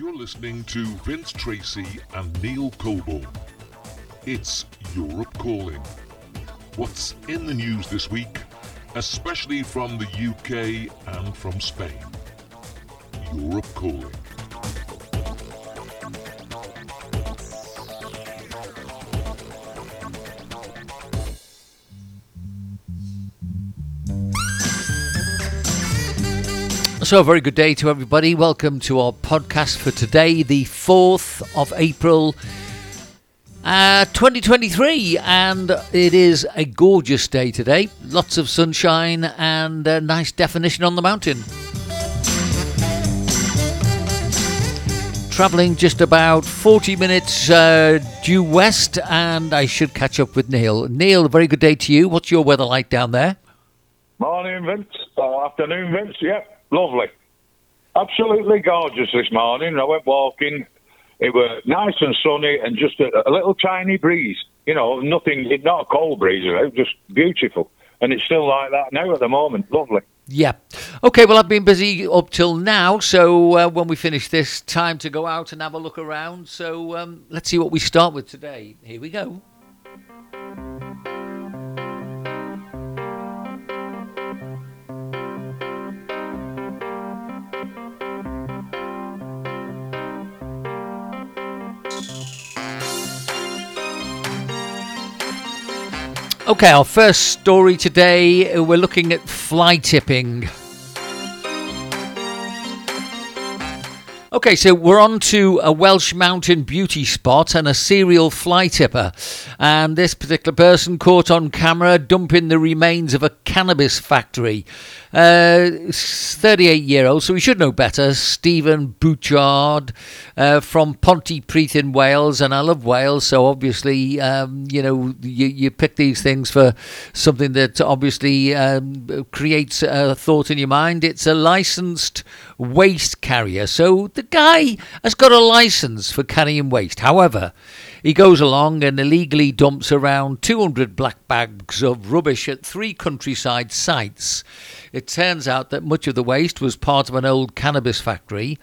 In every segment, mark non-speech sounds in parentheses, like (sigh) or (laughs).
You're listening to Vince Tracy and Neil Colbourne. It's Europe Calling. What's in the news this week, especially from the UK and from Spain? Europe Calling. So, a very good day to everybody. Welcome to our podcast for today, the 4th of April, uh, 2023. And it is a gorgeous day today. Lots of sunshine and a nice definition on the mountain. Travelling just about 40 minutes uh, due west, and I should catch up with Neil. Neil, a very good day to you. What's your weather like down there? Morning, Vince. Or afternoon, Vince. Yep, lovely. Absolutely gorgeous this morning. I went walking. It was nice and sunny and just a, a little tiny breeze. You know, nothing, not a cold breeze, you know, just beautiful. And it's still like that now at the moment. Lovely. Yeah. Okay, well, I've been busy up till now, so uh, when we finish this, time to go out and have a look around. So um, let's see what we start with today. Here we go. Okay, our first story today, we're looking at fly tipping. Okay, so we're on to a Welsh mountain beauty spot and a serial fly tipper. And this particular person caught on camera dumping the remains of a cannabis factory. Uh, 38 year old, so we should know better. Stephen Bouchard uh, from Pontypridd in Wales, and I love Wales, so obviously, um, you know, you, you pick these things for something that obviously um, creates a thought in your mind. It's a licensed waste carrier, so the guy has got a license for carrying waste. However, he goes along and illegally dumps around 200 black bags of rubbish at three countryside sites. It turns out that much of the waste was part of an old cannabis factory,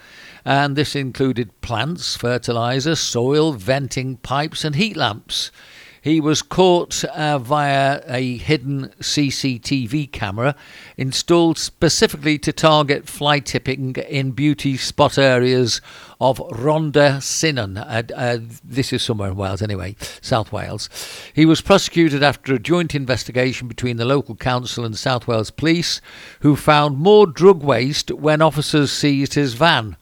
and this included plants, fertilizer, soil, venting pipes, and heat lamps. He was caught uh, via a hidden CCTV camera installed specifically to target fly tipping in beauty spot areas of Rhondda Cynon. Uh, uh, this is somewhere in Wales, anyway, South Wales. He was prosecuted after a joint investigation between the local council and South Wales police, who found more drug waste when officers seized his van.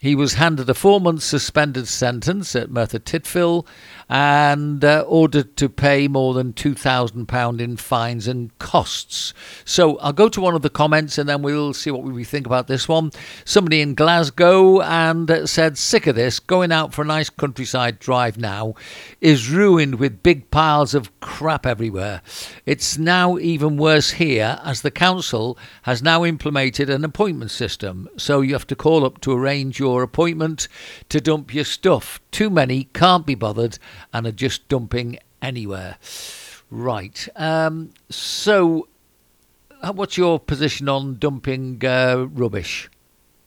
He was handed a four month suspended sentence at Merthyr Tydfil and uh, ordered to pay more than £2,000 in fines and costs. So I'll go to one of the comments and then we'll see what we think about this one. Somebody in Glasgow and uh, said, Sick of this, going out for a nice countryside drive now is ruined with big piles of crap everywhere. It's now even worse here as the council has now implemented an appointment system. So you have to call up to arrange your appointment to dump your stuff. Too many can't be bothered and are just dumping anywhere. Right. Um, so, uh, what's your position on dumping uh, rubbish?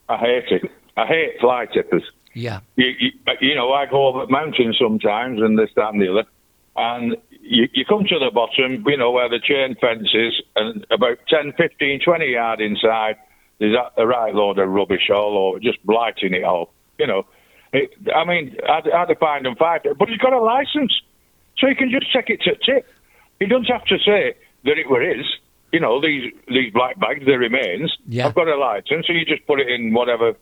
I hate it. I hate fly tippers. Yeah. You, you, you know, I go up mountains sometimes and this, that, and the other. And you, you come to the bottom, you know, where the chain fence is, and about 10, 15, 20 yard inside, there's a, right load of rubbish all over, just blighting it all. You know, I mean, I'd, I'd find them five, but he's got a license, so he can just check it to tip. He doesn't have to say that it were his. You know, these these black bags, the remains. Yeah. I've got a license, so you just put it in whatever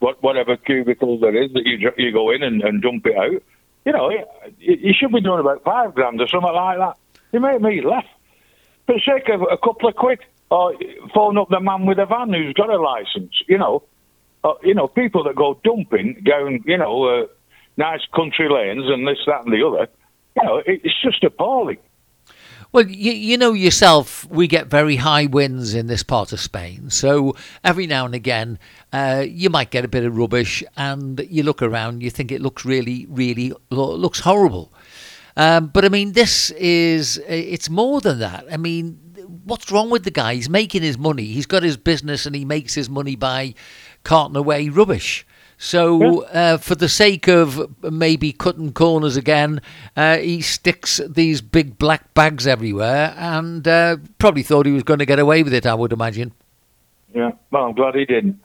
what, whatever cubicle there is that you you go in and, and dump it out. You know, you, you should be doing about five grand or something like that. You make me laugh. For the sake of a couple of quid, or phone up the man with a van who's got a license. You know, uh, you know, people that go dumping down, you know, uh, nice country lanes and this, that, and the other. You know, it, it's just appalling. Well, you, you know yourself, we get very high winds in this part of Spain. So every now and again, uh, you might get a bit of rubbish, and you look around, you think it looks really, really lo- looks horrible. Um, but I mean, this is it's more than that. I mean, what's wrong with the guy? He's making his money. He's got his business, and he makes his money by carting away rubbish. So, uh, for the sake of maybe cutting corners again, uh, he sticks these big black bags everywhere and uh, probably thought he was going to get away with it, I would imagine. Yeah, well, I'm glad he didn't.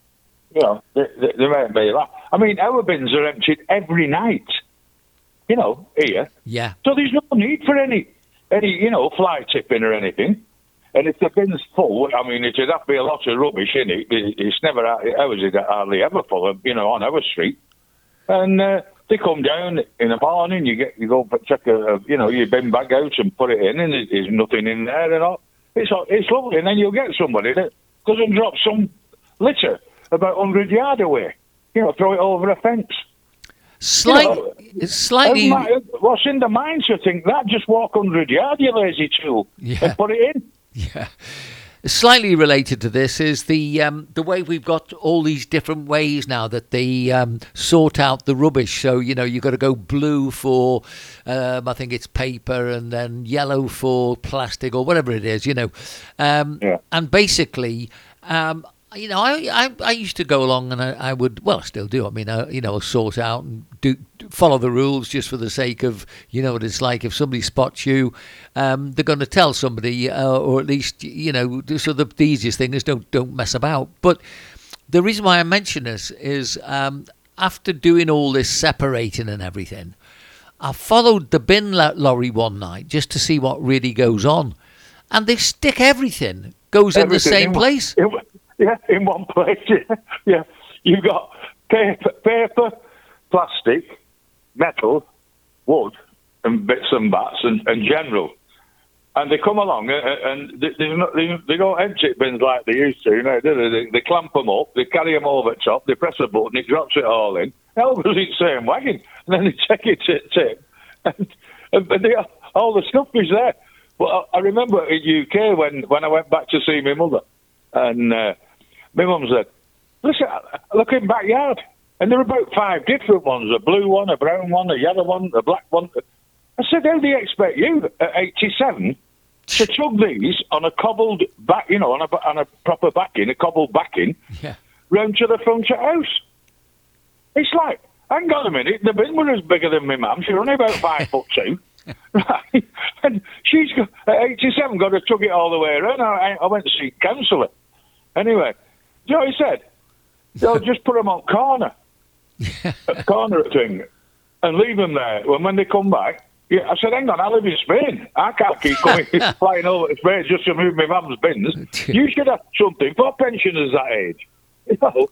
You know, they, they, be that. I mean, our bins are emptied every night, you know, here. Yeah. So there's no need for any, any you know, fly tipping or anything. And if the bin's full, I mean, it'd have to be a lot of rubbish in it. It's never, ours is hardly ever full, you know, on our street. And uh, they come down in the morning, you get, you go check a, you know, your bin bag out and put it in, and there's nothing in there and all. It's, it's lovely. And then you'll get somebody that goes and drops some litter about 100 yard away. You know, throw it over a fence. Slight, You know, slightly. What's in the mind to think that? Just walk 100 yard, you lazy tool, Yeah. and put it in. (laughs) Yeah. Slightly related to this is the um, the way we've got all these different ways now that they um, sort out the rubbish. So you know you've got to go blue for um, I think it's paper, and then yellow for plastic or whatever it is. You know, um, Yeah. and basically. Um, you know, I, I, I used to go along and I, I would, well, I still do. I mean, I, you know, sort out and do follow the rules just for the sake of, you know, what it's like if somebody spots you, um, they're going to tell somebody, uh, or at least, you know, so the, the easiest thing is don't don't mess about. But the reason why I mention this is um, after doing all this separating and everything, I followed the bin lo- lorry one night just to see what really goes on, and they stick everything goes in the same in place. one- yeah, in one place. Yeah, yeah. You've got paper, paper, plastic, metal, wood, and bits and bats, and, and general. And they come along uh, uh, and they, there's no, they, they don't empty bins like they used to. You know, they? They, they clamp them up, they carry them over top, they press a button, it drops it all in. Hell, was it same wagon? And then they take it to tip, (laughs) and, and they, all the stuff is there. But I, I remember in UK when when I went back to see my mother, and uh, my mum said, "Listen, look in backyard." And there were about five different ones: a blue one, a brown one, a yellow one, a black one. I said, "How do they expect you at 87 to chug these on a cobbled back, you know, on a on a proper backing, a cobbled backing, Yeah. round to the front of the house?" It's like, hang on a minute, the bin was bigger than my mum. She's only about five foot two. (laughs) Right, (laughs) and she's got, at 87 got to chug it all the way around. I, I went to see counsellor. Anyway, you know what he said? They'll (laughs) just put them on corner, a corner thing, and leave them there. When when they come back, yeah, I said, hang on, I live in Spain. I can't keep coming (laughs) flying over to Spain just to move my mum's bins. (laughs) You should have something for pensioners that age. You know?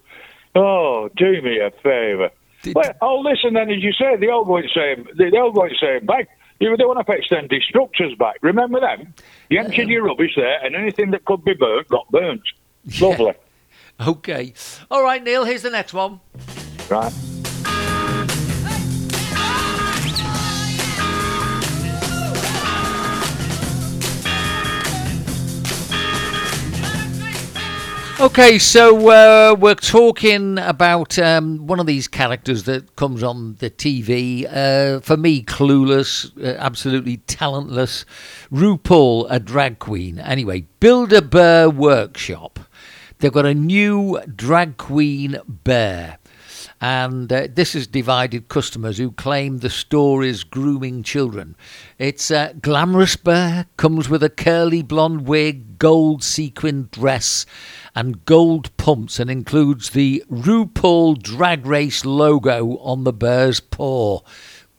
Oh, do me a favour. Did- Well, oh, listen, then, as you say, they all go in the same, they, all go in the same bag. You they want to extend destructors back. Remember them? You emptied your rubbish there, and anything that could be burnt got burnt. (laughs) Lovely. Okay. All right, Neil, here's the next one. Right. Okay, so uh, we're talking about um, one of these characters that comes on the TV. Uh, for me, clueless, uh, absolutely talentless. RuPaul, a drag queen. Anyway, Build a Workshop. They've got a new drag queen bear. And uh, this has divided customers who claim the store is grooming children. It's a glamorous bear, comes with a curly blonde wig, gold sequin dress, and gold pumps, and includes the RuPaul Drag Race logo on the bear's paw.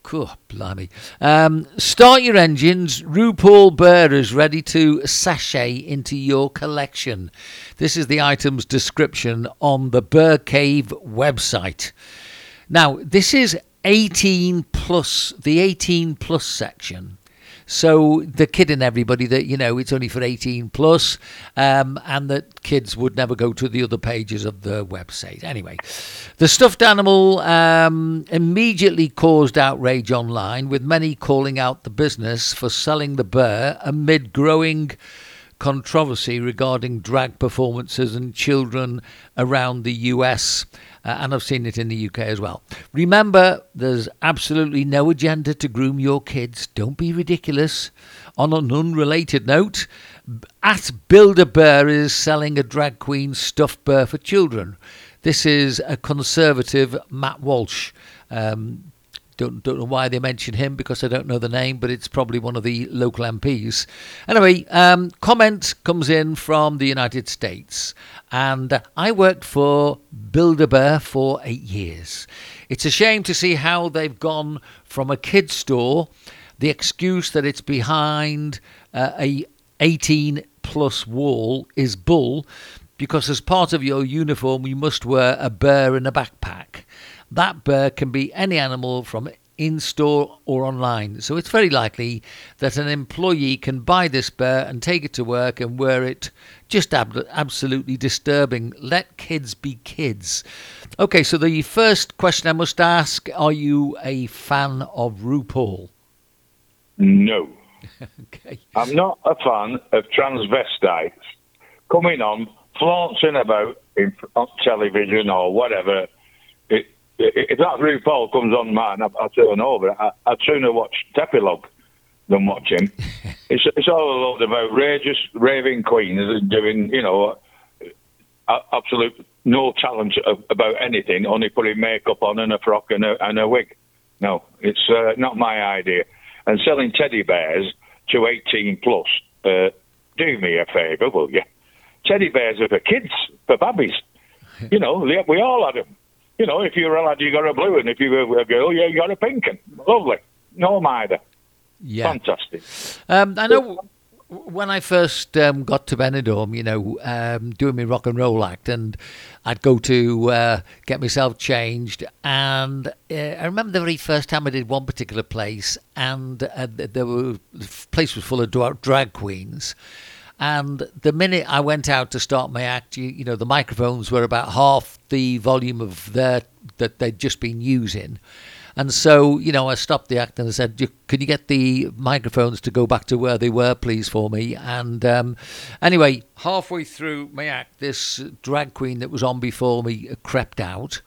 Cool, blimey. Um, start your engines. RuPaul Bear is ready to sashay into your collection. This is the item's description on the Bear Cave website. Now, this is 18 plus, the 18 plus section. So they're kidding everybody that you know it's only for 18 plus, um, and that kids would never go to the other pages of the website. Anyway, the stuffed animal um, immediately caused outrage online, with many calling out the business for selling the bear amid growing controversy regarding drag performances and children around the US. Uh, and I've seen it in the UK as well. Remember, there's absolutely no agenda to groom your kids. Don't be ridiculous. On an unrelated note, at Build Bear is selling a drag queen stuffed bear for children. This is a Conservative, Matt Walsh. Um, don't don't know why they mention him because I don't know the name, but it's probably one of the local MPs. Anyway, um, comment comes in from the United States, and I worked for Build-A-Bear for eight years. It's a shame to see how they've gone from a kid store, the excuse that it's behind uh, a 18 plus wall is bull, because as part of your uniform you must wear a bear in a backpack. That bear can be any animal from in store or online. So it's very likely that an employee can buy this bear and take it to work and wear it. Just ab- absolutely disturbing. Let kids be kids. Okay, so the first question I must ask are you a fan of RuPaul? No. (laughs) okay. I'm not a fan of transvestites coming on, flaunting about in, on television or whatever. If that RuPaul comes on mine, I'll, I'll turn over. I, I'd sooner watch Tepilog than watch him. (laughs) it's, it's all a load of outrageous raving queens doing, you know, absolute no talent about anything, only putting makeup on and a frock and a, and a wig. No, it's uh, not my idea. And selling teddy bears to 18 plus, uh, do me a favour, will you? Teddy bears are for kids, for babies. (laughs) You know, we all had them. You know, if you're a lad, you got a blue, and if you're a girl, yeah, you got a pink. And lovely. No either. Yeah. Fantastic. Um, I know when I first um, got to Benidorm, you know, um, doing my rock and roll act, and I'd go to uh, get myself changed. And uh, I remember the very first time I did one particular place, and uh, there were the place was full of drag queens. And the minute I went out to start my act, you, you know, the microphones were about half the volume of their that they'd just been using. And so, you know, I stopped the act and I said, "Can you get the microphones to go back to where they were, please, for me?" And um, anyway, halfway through my act, this drag queen that was on before me crept out.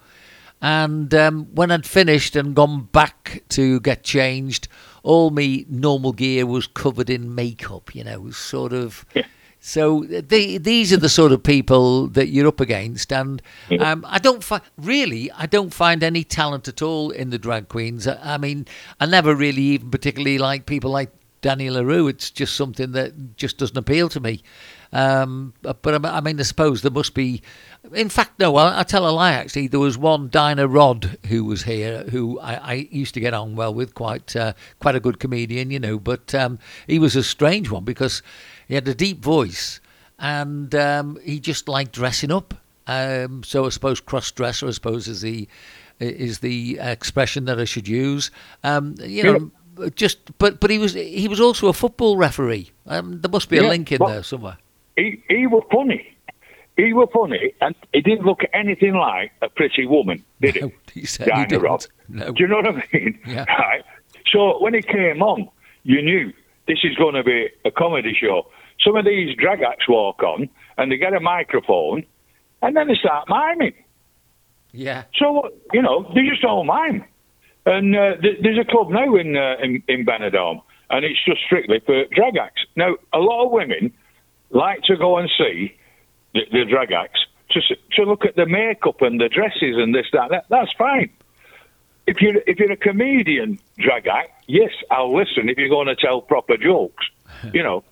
And um, when I'd finished and gone back to get changed, all my normal gear was covered in makeup. You know, sort of. Yeah. So they, these are the sort of people that you're up against, and um, I don't find really I don't find any talent at all in the drag queens. I, I mean, I never really even particularly like people like Danny La Rue. It's just something that just doesn't appeal to me. Um, but I mean, I suppose there must be. In fact, no. I, I tell a lie. Actually, there was one Dinah Rod who was here, who I, I used to get on well with. Quite, uh, quite a good comedian, you know. But um, he was a strange one because he had a deep voice, and um, he just liked dressing up. Um, so I suppose cross dresser, I suppose, is the is the expression that I should use. Um, you know, just but but he was he was also a football referee. Um, there must be a yeah, link in there somewhere. He he was funny. He was funny, and he didn't look anything like a pretty woman, did no, he? he said he didn't. No. Do you know what I mean? Yeah. (laughs) Right. So when he came on, you knew this is going to be a comedy show. Some of these drag acts walk on and they get a microphone and then they start miming. Yeah. So, you know, they just all mime. And uh, th- there's a club now in, uh, in, in Benidorm and it's just strictly for drag acts. Now, a lot of women like to go and see the, the drag acts to, to look at the makeup and the dresses and this, that, that. That's fine if you're if you're a comedian drag act, yes, I'll listen if you're going to tell proper jokes, (laughs) you know.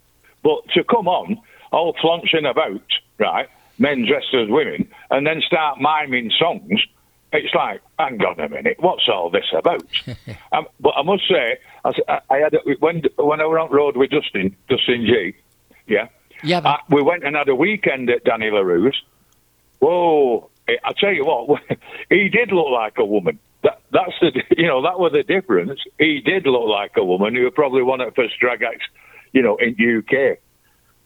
But to come on all flaunching about, right, men dressed as women, and then start miming songs, it's like, hang on a minute, what's all this about? (laughs) um, but I must say, I, I had when when I was on road with Dustin, Dustin Gee, yeah, yeah, uh, we went and had a weekend at Danny La Rue's. Whoa! I tell you what, (laughs) he did look like a woman that, that's the (laughs) you know that was the difference. He did look like a woman. He was probably one of the first drag acts, you know, in UK.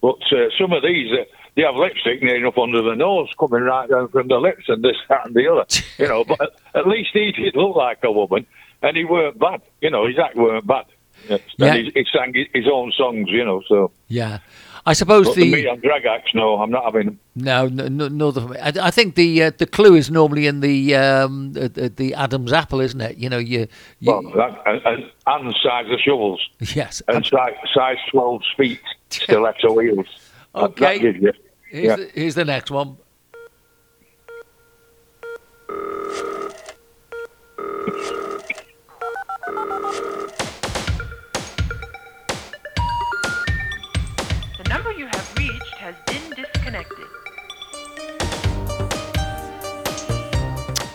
But uh, some of these, uh, they have lipstick near enough under the nose, coming right down from the lips, and this, (laughs) that, and the other. You know, but at least he did look like a woman, and he weren't bad. You know, his act weren't bad. And he, he sang his own songs. You know, so yeah. I suppose the, the meat on acts. No, I'm not having. No, no, no, no the, I, I, think the uh, the clue is normally in the um, the, the, Adam's apple, isn't it? You know, you. you well, that, and, and size of shovels. (laughs) Yes. And size, size twelve feet (laughs) stiletto wheels. Okay. That, that here's, yeah. the, here's the next one. (laughs) has been disconnected.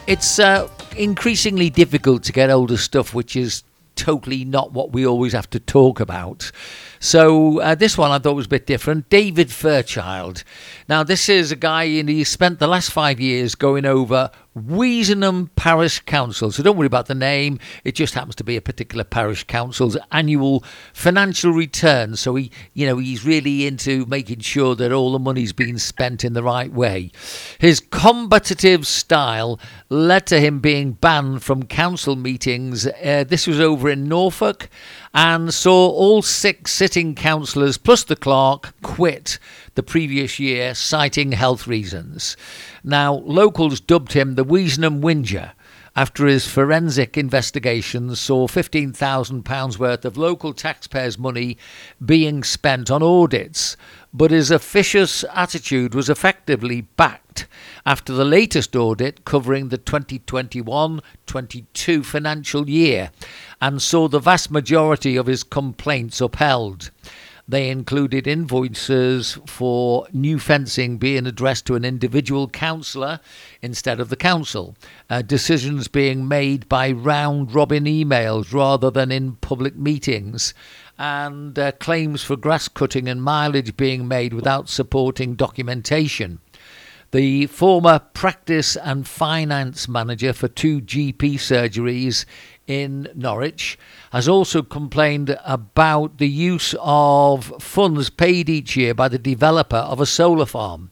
It's uh, increasingly difficult to get older stuff which is totally not what we always have to talk about. So uh, this one I thought was a bit different. David Fairchild. Now this is a guy, and he spent the last five years going over Weasenham Parish Council. So don't worry about the name. It just happens to be a particular parish council's annual financial return. So he, you know, he's really into making sure that all the money's being spent in the right way. His combative style led to him being banned from council meetings. Uh, this was over in Norfolk and saw all six sitting councillors plus the clerk quit the previous year, citing health reasons. Now, locals dubbed him the Weasenham Whinger after his forensic investigations saw £15,000 worth of local taxpayers' money being spent on audits. But his officious attitude was effectively backed after the latest audit covering the 2021 22 financial year and saw the vast majority of his complaints upheld. They included invoices for new fencing being addressed to an individual councillor instead of the council, uh, decisions being made by round robin emails rather than in public meetings, and uh, claims for grass cutting and mileage being made without supporting documentation. The former practice and finance manager for two GP surgeries in Norwich has also complained about the use of funds paid each year by the developer of a solar farm.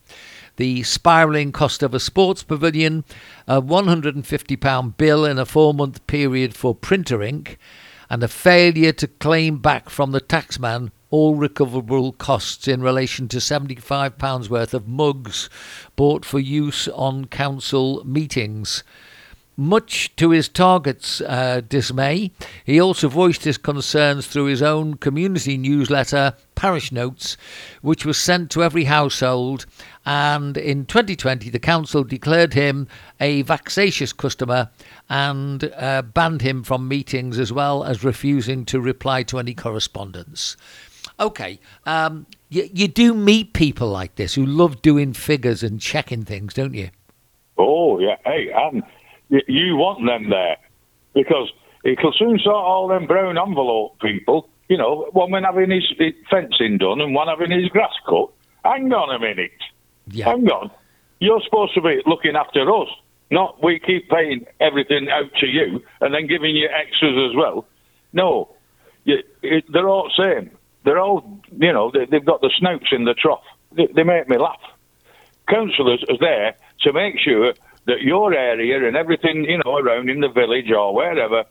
The spiralling cost of a sports pavilion, a £150 bill in a four month period for printer ink, and a failure to claim back from the taxman all recoverable costs in relation to £75 worth of mugs bought for use on council meetings. Much to his target's uh, dismay, he also voiced his concerns through his own community newsletter, Parish Notes, which was sent to every household. And in 2020, the council declared him a vexatious customer and uh, banned him from meetings as well as refusing to reply to any correspondence. Okay, um, you, you do meet people like this who love doing figures and checking things, don't you? Oh, yeah. Hey, and you want them there because it'll soon sort all them brown envelope people. You know, one man having his fencing done and one having his grass cut. Hang on a minute. Yeah. Hang on. You're supposed to be looking after us, not we keep paying everything out to you and then giving you extras as well. No, you, it, they're all the same. They're all, you know, they, have got the snouts in the trough. They, they make me laugh. Councillors are there to make sure that your area and everything, you know, around in the village or wherever,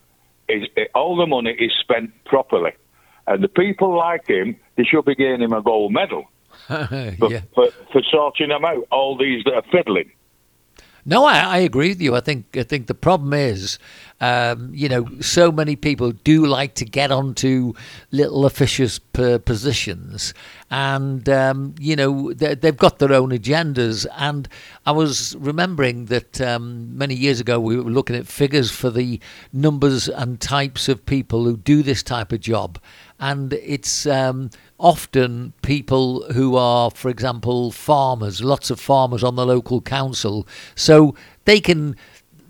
is eh, all the money is spent properly. And the people like him, they should be giving him a gold medal (laughs) for, for, for sorting them out, all these that are fiddling. No, I, I, agree with you. I think I think the problem is, um, you know, so many people do like to get onto little officious positions, and um, you know they've got their own agendas. And I was remembering that um, many years ago we were looking at figures for the numbers and types of people who do this type of job, and it's um, often people who are, for example, farmers, lots of farmers on the local council, so they can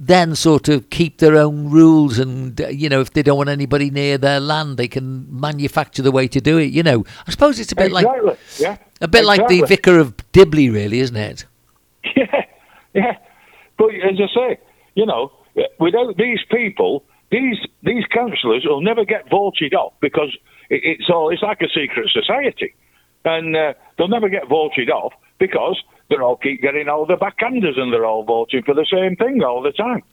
then sort of keep their own rules and you know if they don't want anybody near their land they can manufacture the way to do it you know i suppose it's a bit exactly. like yeah a bit exactly. like the vicar of dibley really isn't it (laughs) yeah yeah but as i say you know without these people these these councillors will never get voted off because it's all it's like a secret society, and uh, they'll never get voted off because they all keep getting all the backhanders and they're all voting for the same thing all the time.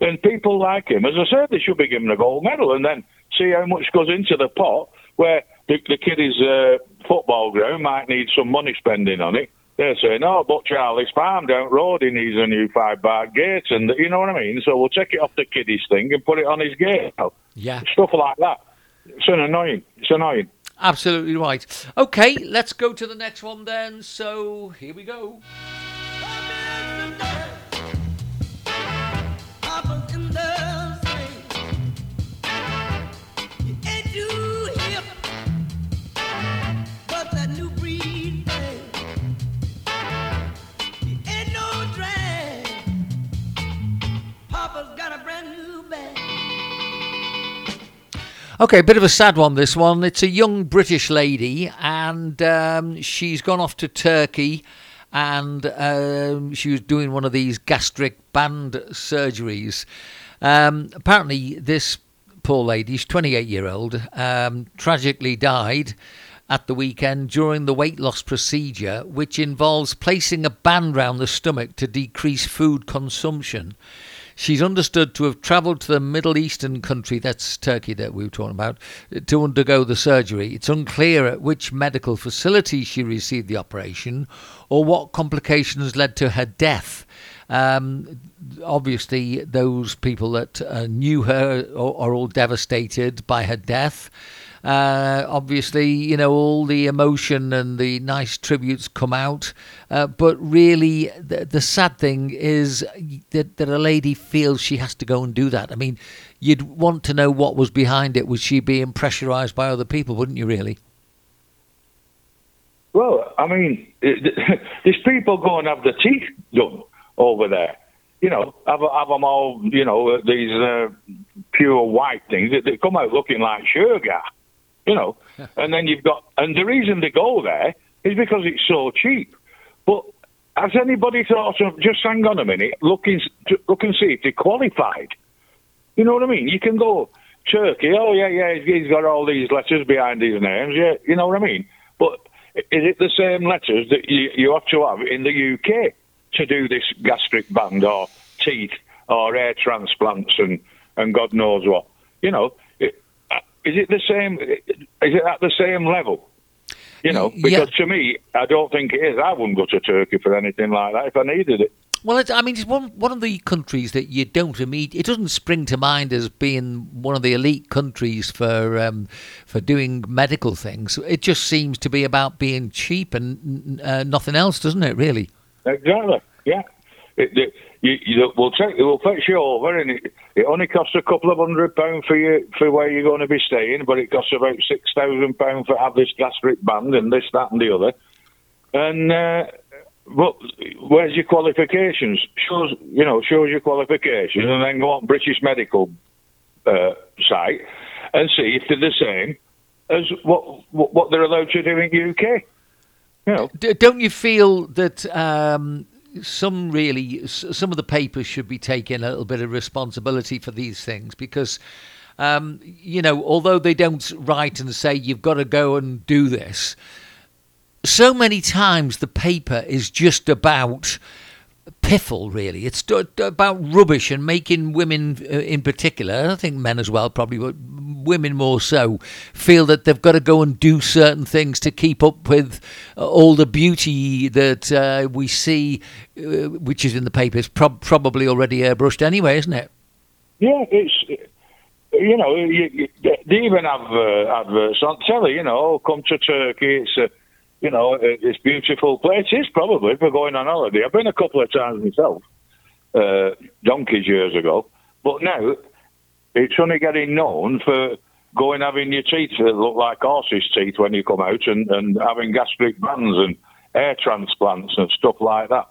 And people like him, as I said, they should be given a gold medal and then see how much goes into the pot where the, the kid's uh, football ground might need some money spending on it. They're saying, oh, but Charlie's farm down road, he needs a new five bar gate. And you know what I mean? So we'll take it off the kiddie's thing and put it on his gate. Yeah. Stuff like that. It's annoying. It's annoying. Absolutely right. Okay, let's go to the next one then. So here we go. Okay, a bit of a sad one, this one. It's a young British lady, and um, she's gone off to Turkey, and um, she was doing one of these gastric band surgeries. Um, apparently, this poor lady, she's 28 year old, um, tragically died at the weekend during the weight loss procedure, which involves placing a band round the stomach to decrease food consumption. She's understood to have travelled to the Middle Eastern country, that's Turkey that we were talking about, to undergo the surgery. It's unclear at which medical facility she received the operation or what complications led to her death. Um, obviously, those people that uh, knew her are, are all devastated by her death. Uh, obviously, you know, all the emotion and the nice tributes come out. Uh, but really, the, the, sad thing is that, that a lady feels she has to go and do that. I mean, you'd want to know what was behind it. Was she being pressurised by other people, wouldn't you, really? Well, I mean, (laughs) these people go and have the teeth done over there. You know, have, have them all, you know, these uh, pure white things. They come out looking like sugar you know. (laughs) and then you've got, and the reason they go there is because it's so cheap. But has anybody thought of just hang on a minute, look and, look and see if they're qualified? You know what I mean? You can go Turkey, oh yeah, yeah, he's got all these letters behind his names, yeah, you know what I mean? But is it the same letters that you, you ought to have in the UK to do this gastric band or teeth or hair transplants and, and God knows what? You know, is it the same? Is it at the same level? You know, because yeah. to me, I don't think it is. I wouldn't go to Turkey for anything like that if I needed it. Well, I mean, it's one one of the countries that you don't immediately. It doesn't spring to mind as being one of the elite countries for um, for doing medical things. It just seems to be about being cheap and uh, nothing else, doesn't it? Really. Exactly. Yeah. It, it, you, you, we'll take, we'll fetch you over, and it, it only costs a couple of hundred pound for you for where you're going to be staying, but it costs about six thousand pound for have this gastric band and this, that, and the other. And uh, but where's your qualifications? Shows you know shows your qualifications, and then go on British Medical uh, site and see if they're the same as what what they're allowed to do in UK. You know. Don't you feel that um, some really some of the papers should be taking a little bit of responsibility for these things because um, you know although they don't write and say you've got to go and do this so many times the paper is just about piffle, really. It's about rubbish and making women, uh, in particular, I think men as well, probably, but women more so, feel that they've got to go and do certain things to keep up with uh, all the beauty that uh, we see, uh, which is in the papers, prob- probably already airbrushed anyway, isn't it? Yeah, it's. You know, you, you, they even have uh, adverts on telly. You know, oh, come to Turkey. It's you know, uh, it's beautiful place. It's probably for going on holiday. I've been a couple of times myself, uh, donkeys years ago, but now it's only getting known for going having your teeth that look like horses' teeth when you come out, and, and having gastric bands and air transplants and stuff like that.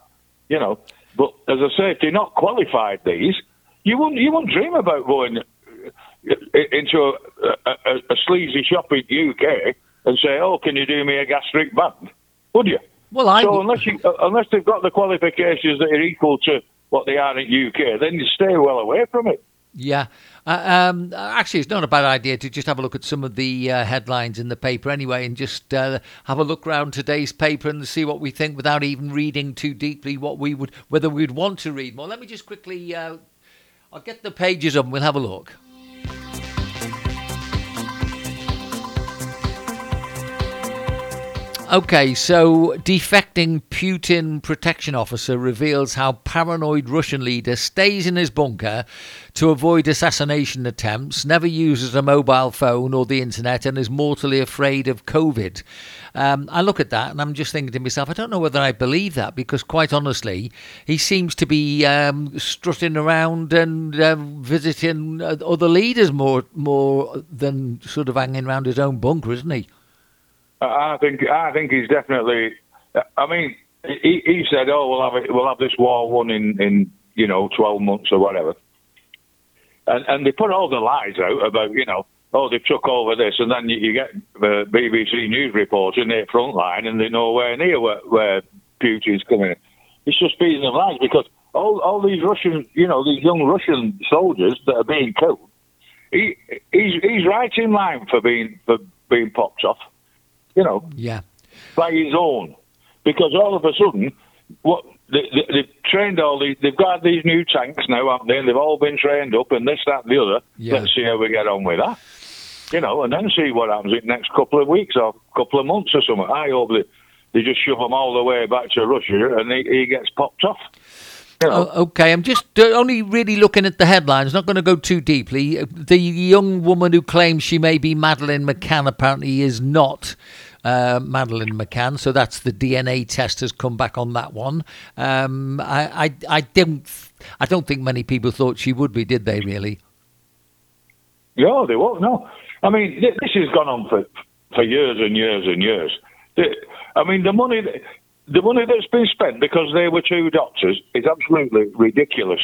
You know, but as I say, if they're not qualified, these you wouldn't you wouldn't dream about going uh, into a, a, a sleazy shop in the UK and say, "Oh, can you do me a gastric band?" Would you? Well, I so unless you uh, unless they've got the qualifications that are equal to what they are in UK, then you stay well away from it. Yeah. Uh, um, actually, it's not a bad idea to just have a look at some of the uh, headlines in the paper anyway and just uh, have a look around today's paper and see what we think without even reading too deeply what we would, whether we'd want to read more. Let me just quickly, uh, I'll get the pages up and we'll have a look. Okay, so defecting Putin protection officer reveals how paranoid Russian leader stays in his bunker to avoid assassination attempts, never uses a mobile phone or the internet, and is mortally afraid of COVID. Um, I look at that and I'm just thinking to myself, I don't know whether I believe that because, quite honestly, he seems to be um, strutting around and uh, visiting other leaders more more than sort of hanging around his own bunker, isn't he? I think I think he's definitely. I mean, he, he said, "Oh, we'll have it, we'll have this war won in in you know twelve months or whatever," and, and they put all the lies out about, you know, oh, they took over this, and then you, you get the BBC News reports in their front line, and they're nowhere near where, where Putin's coming. It's just feeding them lies because all, all these Russian, you know, these young Russian soldiers that are being killed, he, he's, he's right in line for being for being popped off, you know, Yeah. by his own, because all of a sudden, what they, they, they've trained all these, they've got these new tanks now, haven't they? And they've all been trained up, and this, that, and the other. Yeah. Let's see how we get on with that, you know, and then see what happens in the next couple of weeks or couple of months or something. I hope that they just shove him all the way back to Russia, and he, he gets popped off. Know, Oh, okay, I'm just uh, only really looking at the headlines, not going to go too deeply. The young woman who claims she may be Madeleine McCann apparently is not uh, Madeleine McCann, so that's the DNA test has come back on that one. Um, I, I, I don't, I don't think many people thought she would be, did they? Really? No, they won't. No, I mean this has gone on for for years and years and years. I mean the money, that- the money that's been spent because they were two doctors is absolutely ridiculous.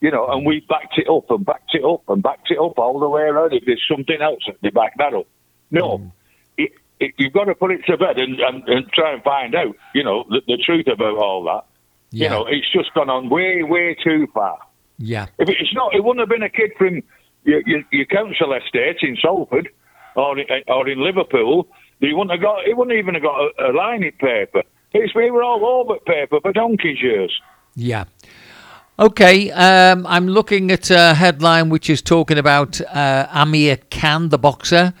You know, and we backed it up and backed it up and backed it up all the way around. If there's something else, that they back that up. No, mm. it, it, you've got to put it to bed and, and, and try and find out, you know, the, the truth about all that. Yeah. You know, it's just gone on way, way too far. Yeah. If it's not, it wouldn't have been a kid from your, your, your council estate in Salford or in, or in Liverpool. He wouldn't have got. He wouldn't even have got a, a line in paper. It's we were all over paper for donkey's years. Yeah. Okay, um, I'm looking at a headline which is talking about uh, Amir Khan, the boxer.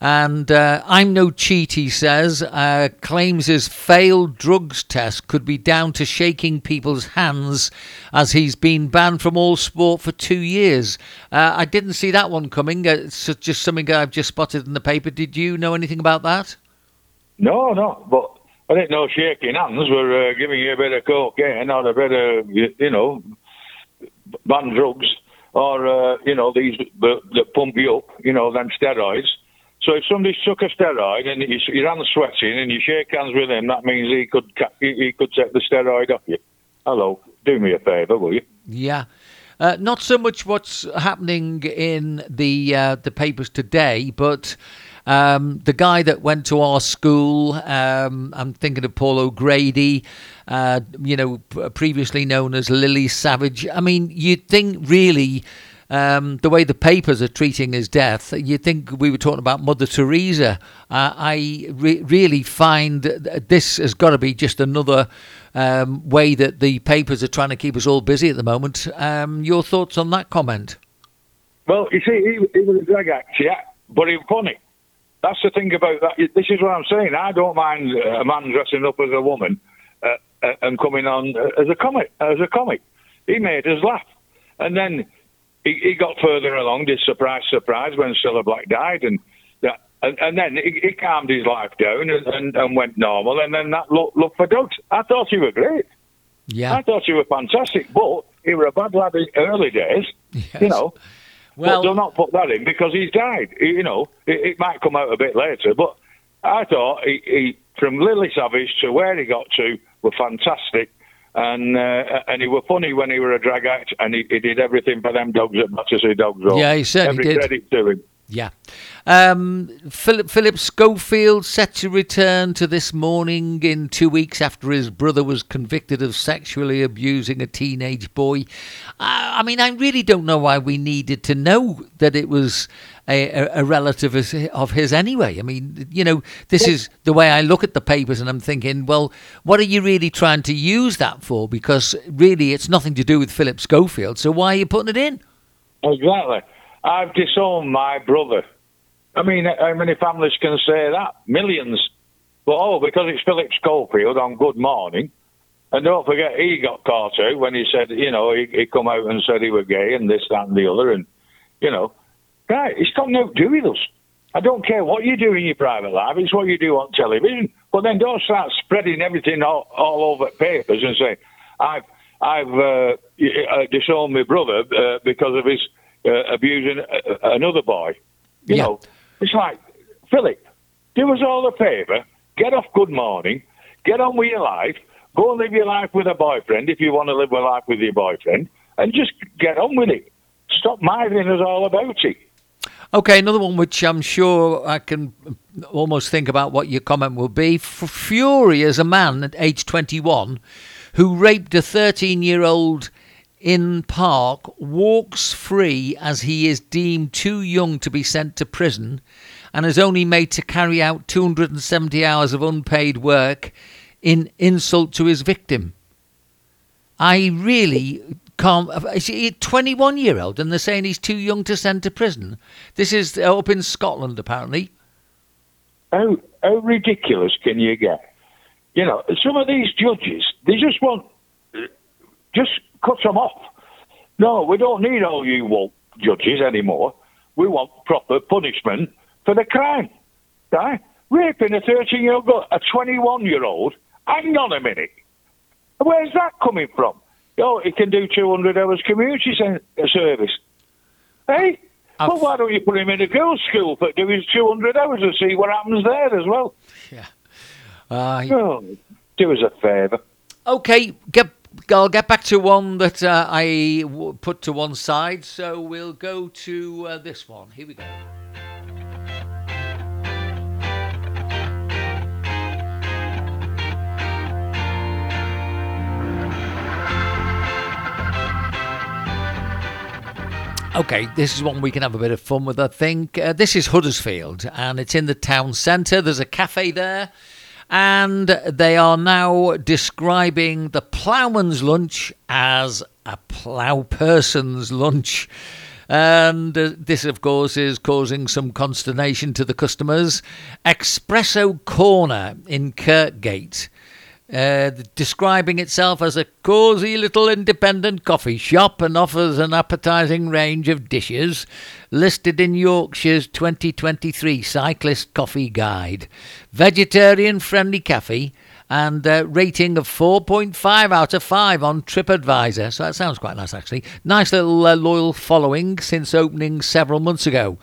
And uh, I'm no cheat, he says. Uh, claims his failed drugs test could be down to shaking people's hands as he's been banned from all sport for two years. Uh, I didn't see that one coming. Uh, It's just something I've just spotted in the paper. Did you know anything about that? No, no, but I didn't know shaking hands were uh, giving you a bit of cocaine or a bit of you, know banned drugs or uh, you know these that, pump you up, you know, them steroids. So if somebody took a steroid and you, your hands sweating and you shake hands with him, that means he could he could take the steroid off you. Hello, do me a favour, will you? Yeah. Uh, not so much what's happening in the uh, the papers today, but um, the guy that went to our school. Um, I'm thinking of Paul O'Grady, uh, you know, previously known as Lily Savage. I mean, you'd think really. Um, the way the papers are treating his death, you'd think we were talking about Mother Teresa. Uh, I re- really find this has got to be just another um, way that the papers are trying to keep us all busy at the moment. Um, your thoughts on that comment? Well, you see, he, he was a drag act, yeah, but he was funny. That's the thing about that. This is what I'm saying. I don't mind a man dressing up as a woman uh, uh, and coming on as a comic. As a comic, he made us laugh, and then he, he got further along. Did surprise, surprise when Cilla Black died, and that, and, and then he, he calmed his life down and, and, and went normal. And then that look, look for Doug. I thought you were great. Yeah. I thought you were fantastic, but he were a bad lad in early days. Yes. You know. Well- but do not put that in because he's died. You know, it, it might come out a bit later, but I thought he, he from Lily Savage to where he got to were fantastic, and uh, and he were funny when he were a drag act, and he, he did everything for them dogs at Battersea Dogs Road. Yeah, he certainly Every did. credit to him. Yeah. Um, Philip Philip Schofield set to return to this morning in two weeks after his brother was convicted of sexually abusing a teenage boy. I, I mean, I really don't know why we needed to know that it was a, a, relative of his- of his anyway. I mean, you know, this is the way I look at the papers and I'm thinking, well, what are you really trying to use that for? Because really, it's nothing to do with Philip Schofield. So why are you putting it in? Exactly. I've disowned my brother. I mean, how many families can say that? Millions. But oh, because it's Philip Schofield on Good Morning, and don't forget he got caught out when he said, you know, he, he come out and said he was gay and this, that, and the other, and you know, right, it's got no do us. I don't care what you do in your private life; it's what you do on television. But then don't start spreading everything all, all over papers and say, "I've I've uh, uh, disowned my brother uh, because of his uh, abusing uh, another boy." You Yeah. know, it's like Phillip, do us all a favour, get off Good Morning, get on with your life, go and live your life with a boyfriend if you want to live a life with your boyfriend, and just get on with it. stop mithering us all about it. Okay, another one which I'm sure I can almost think about what your comment will be. F- Fury is a man at age 21 who raped a 13 year old in Park, walks free as he is deemed too young to be sent to prison, and is only made to carry out 270 hours of unpaid work in insult to his victim. I really can't. Is he a 21 year old and they're saying he's too young to send to prison? This is up in Scotland, apparently. How, how ridiculous can you get? You know, some of these judges, they just want, just cut them off. No, we don't need all you woke judges anymore. We want proper punishment for the crime. Right? Raping a 13 year old, a 21 year old. Hang on a minute. Where's that coming from? Oh, he can do 200 hours community service. Hey? I've- Well, why don't you put him in a girls' school for do his 200 hours and see what happens there as well? Yeah. Uh, Oh, do us a favour. okay, get, I'll get back to one that uh, I w- put to one side. So we'll go to uh, this one. Here we go. Okay, this is one we can have a bit of fun with, I think. Uh, this is Huddersfield, and it's in the town centre. There's a cafe there, and they are now describing the ploughman's lunch as a plough person's lunch. And uh, this, of course, is causing some consternation to the customers. Espresso Corner in Kirkgate uh, describing itself as a cosy little independent coffee shop and offers an appetising range of dishes listed in Yorkshire's 2023 Cyclist Coffee Guide. Vegetarian friendly cafe and uh, rating of 4.5 out of 5 on TripAdvisor. So that sounds quite nice, actually. Nice little uh, loyal following since opening several months ago.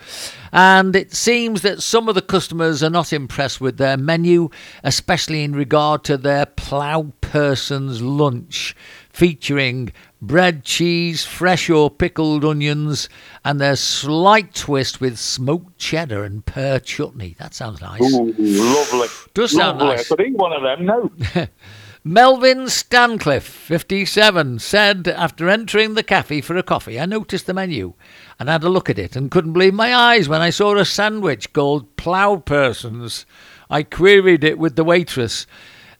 And it seems that some of the customers are not impressed with their menu, especially in regard to their plough person's lunch, featuring bread, cheese, fresh or pickled onions, and their slight twist with smoked cheddar and pear chutney. That sounds nice. Ooh, lovely. Does sound lovely. nice. I could eat one of them now. (laughs) Melvin Stancliffe, 57, said after entering the cafe for a coffee, I noticed the menu and had a look at it and couldn't believe my eyes when I saw a sandwich called Plough Persons. I queried it with the waitress.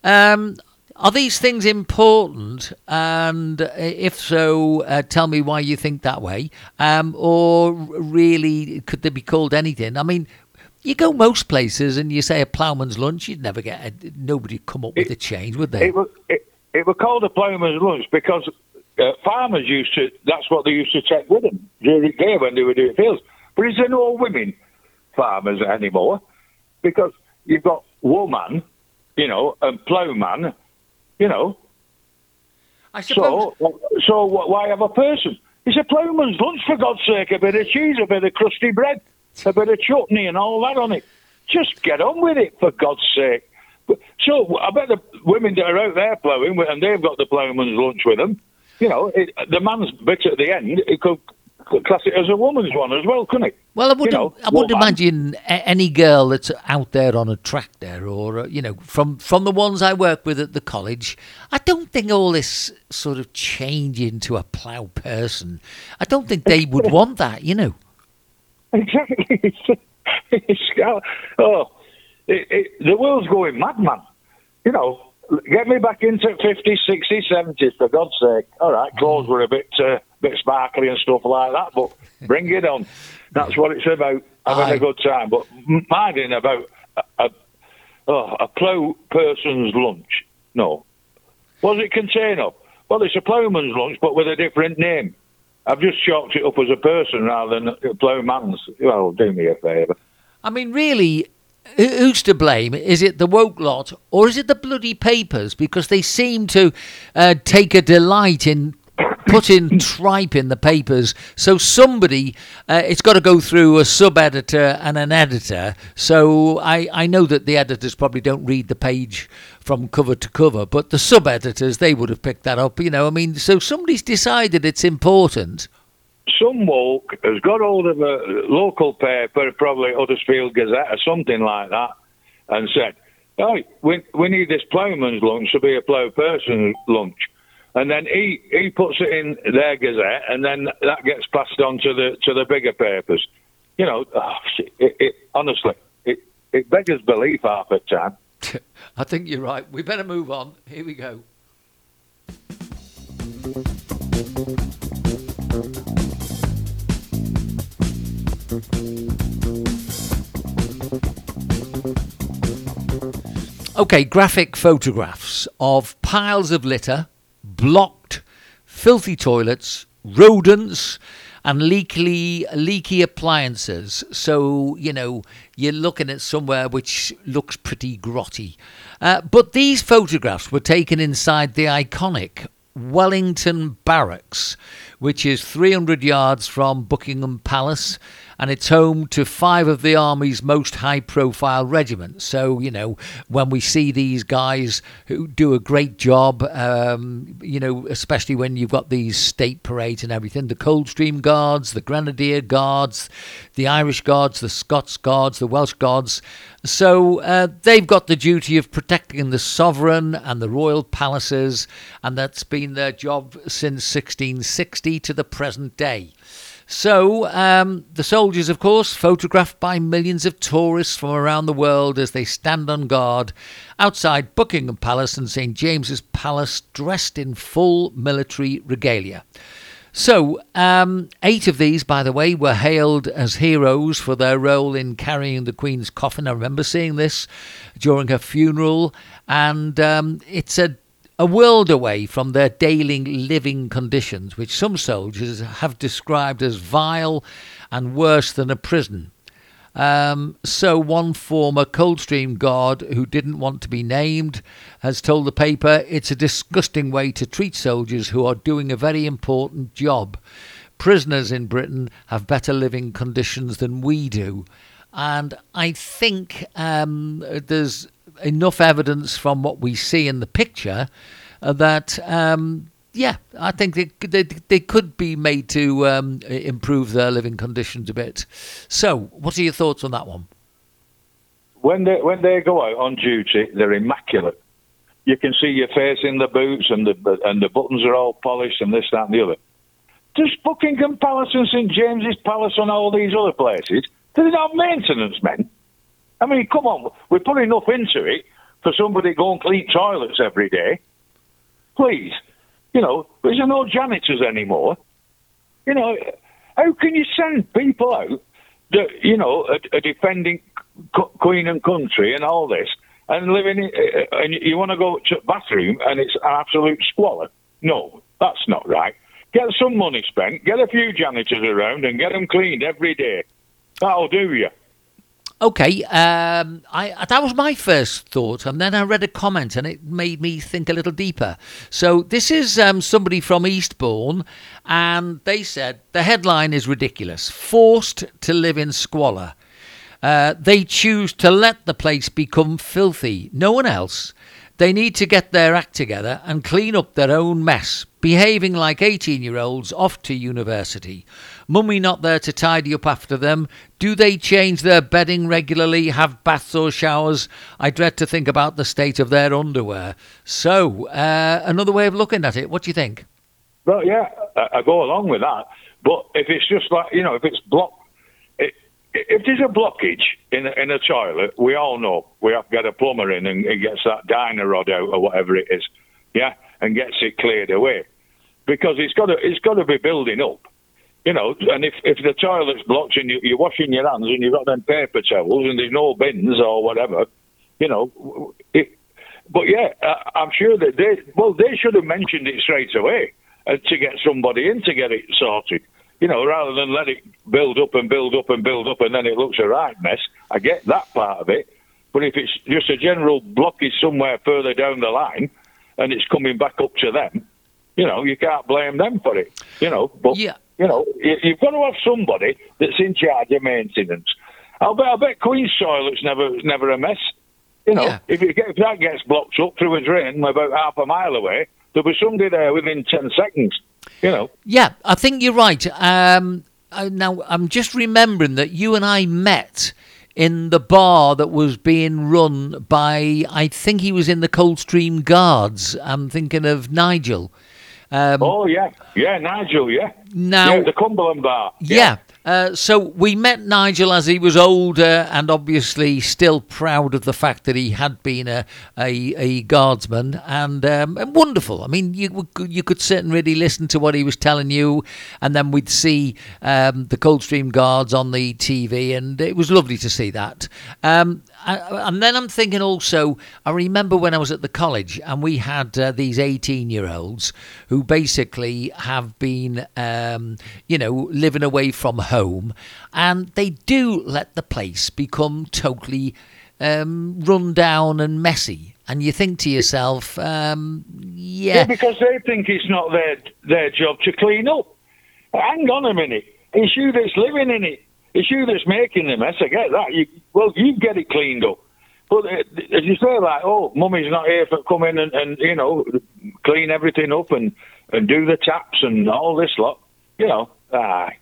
Um, are these things important? And if so, uh, tell me why you think that way. Um, or really, could they be called anything? I mean, you go most places and you say a ploughman's lunch, you'd never get a, nobody come up with a change, would they? It was it, it was called a ploughman's lunch because uh, farmers used to. That's what they used to take with them during the day when they were doing fields. But it's no women farmers anymore because you've got woman, you know, and ploughman, you know. I suppose. So so why have a person? It's a ploughman's lunch for God's sake. A bit of cheese, a bit of crusty bread, a bit of chutney, and all that on it. Just get on with it for God's sake. So I bet the women that are out there ploughing and they've got the ploughman's lunch with them. You know, it, the man's bit at the end. It could class it as a woman's one as well, couldn't it? Well, I would, you know, I would imagine any girl that's out there on a track there, or uh, you know, from from the ones I work with at the college, I don't think all this sort of change into a plough person. I don't think they would want that, you know. Exactly. It's, it's, oh, it, it, the world's going mad, man. You know, get me back into 50s, 60s, 70s, for God's sake. All right, clothes were a bit uh, bit sparkly and stuff like that, but bring it on. That's what it's about, having Aye. a good time. But minding about a, a, oh, a plough person's lunch, no. What does it contain of? Well, it's a ploughman's lunch, but with a different name. I've just chalked it up as a person rather than a ploughman's. Well, do me a favour. I mean, really, who's to blame? Is it the woke lot, or is it the bloody papers? Because they seem to uh, take a delight in putting (laughs) tripe in the papers. So somebody, uh, it's got to go through a sub-editor and an editor. So I, I know that the editors probably don't read the page from cover to cover, but the sub-editors they would have picked that up. You know, I mean, so somebody's decided it's important. some woke has got hold of a local paper, probably Huddersfield Gazette or something like that, and said, "Oh, we we need this ploughman's lunch to be a plough person's lunch." And then he, he puts it in their gazette, and then that gets passed on to the to the bigger papers. You know, oh, it, it, honestly, it, it beggars belief half the time. (laughs) I think you're right. We better move on. Here we go. Okay, graphic photographs of piles of litter, blocked, filthy toilets, rodents, and leaky, leaky appliances. So, you know, you're looking at somewhere which looks pretty grotty. Uh, but these photographs were taken inside the iconic Wellington Barracks, which is 300 yards from Buckingham Palace and it's home to five of the Army's most high profile regiments. So, you know, when we see these guys who do a great job, um, you know, especially when you've got these state parades and everything the Coldstream Guards, the Grenadier Guards, the Irish Guards, the Scots Guards, the Welsh Guards. So uh, they've got the duty of protecting the sovereign and the royal palaces, and that's been their job since 1660 to the present day. So, um, the soldiers, of course, photographed by millions of tourists from around the world as they stand on guard outside Buckingham Palace and St James's Palace, dressed in full military regalia. So, um, eight of these, by the way, were hailed as heroes for their role in carrying the Queen's coffin. I remember seeing this during her funeral, and um, it's a a world away from their daily living conditions, which some soldiers have described as vile and worse than a prison. Um, so, one former Coldstream guard who didn't want to be named has told the paper it's a disgusting way to treat soldiers who are doing a very important job. Prisoners in Britain have better living conditions than we do. And I think um, there's enough evidence from what we see in the picture uh, that um, yeah, I think they, they, they could be made to um, improve their living conditions a bit. So, what are your thoughts on that one? When they when they go out on duty, they're immaculate. You can see your face in the boots, and the and the buttons are all polished, and this, that, and the other. Does Buckingham Palace and St James's Palace and all these other places? Do they have maintenance men? I mean, come on, we put enough into it for somebody to go and clean toilets every day. Please, you know, there's no janitors anymore. You know, how can you send people out that, you know, are, are defending Queen and country and all this and living in, uh, and you want to go to bathroom and it's an absolute squalor? No, that's not right. Get some money spent, get a few janitors around and get them cleaned every day. That'll do you. Okay, um, I, that was my first thought, and then I read a comment, and it made me think a little deeper. So this is um, somebody from Eastbourne, and they said the headline is ridiculous: "Forced to live in squalor." Uh, they choose to let the place become filthy. No one else. They need to get their act together and clean up their own mess, behaving like 18 year olds off to university. Mummy not there to tidy up after them. Do they change their bedding regularly, have baths or showers? I dread to think about the state of their underwear. So, uh, another way of looking at it. What do you think? Well, yeah, I go along with that. But if it's just like, you know, if it's blocked, if there's a blockage in a, in a toilet, we all know we have to get a plumber in and, and gets that Dyno-Rod out or whatever it is, yeah, and gets it cleared away because it's got to it's got to be building up, you know. And if if the toilet's blocked and you, you're washing your hands and you've got them paper towels and there's no bins or whatever, you know, it, but yeah, I'm sure that they well they should have mentioned it straight away uh, to get somebody in to get it sorted you know, rather than let it build up and build up and build up and then it looks a right mess. I get that part of it. But if it's just a general blockage somewhere further down the line and it's coming back up to them, you know, you can't blame them for it. You know, but yeah. You know, you've got to have somebody that's in charge of maintenance. I'll bet, I bet Queen's toilet's never never a mess. You know, yeah. if, it, if that gets blocked up through a drain about half a mile away, there'll be somebody there within ten seconds. You know. Yeah, I think you're right. Um, uh, now, I'm just remembering that you and I met in the bar that was being run by, I think he was in the Coldstream Guards. I'm thinking of Nigel. Um, oh, yeah. Yeah, Nigel, yeah. Now, yeah, the Cumberland Bar. yeah. Uh, so we met Nigel as he was older and obviously still proud of the fact that he had been a a, a guardsman and, um, and wonderful. I mean, you you could sit and really listen to what he was telling you, and then we'd see um, the Coldstream Guards on the TV, and it was lovely to see that. Um, and then I'm thinking also, I remember when I was at the college and we had uh, these 18 year olds who basically have been, um, you know, living away from home and they do let the place become totally um, run down and messy. And you think to yourself, um, yeah. yeah. Because they think it's not their, their job to clean up. Hang on a minute. It's you that's living in it. It's you that's making the mess. I get that. You, well, you get it cleaned up. But uh, as you say, like, oh, mummy's not here for come in and, and you know clean everything up and and do the taps and all this lot, you know, aye.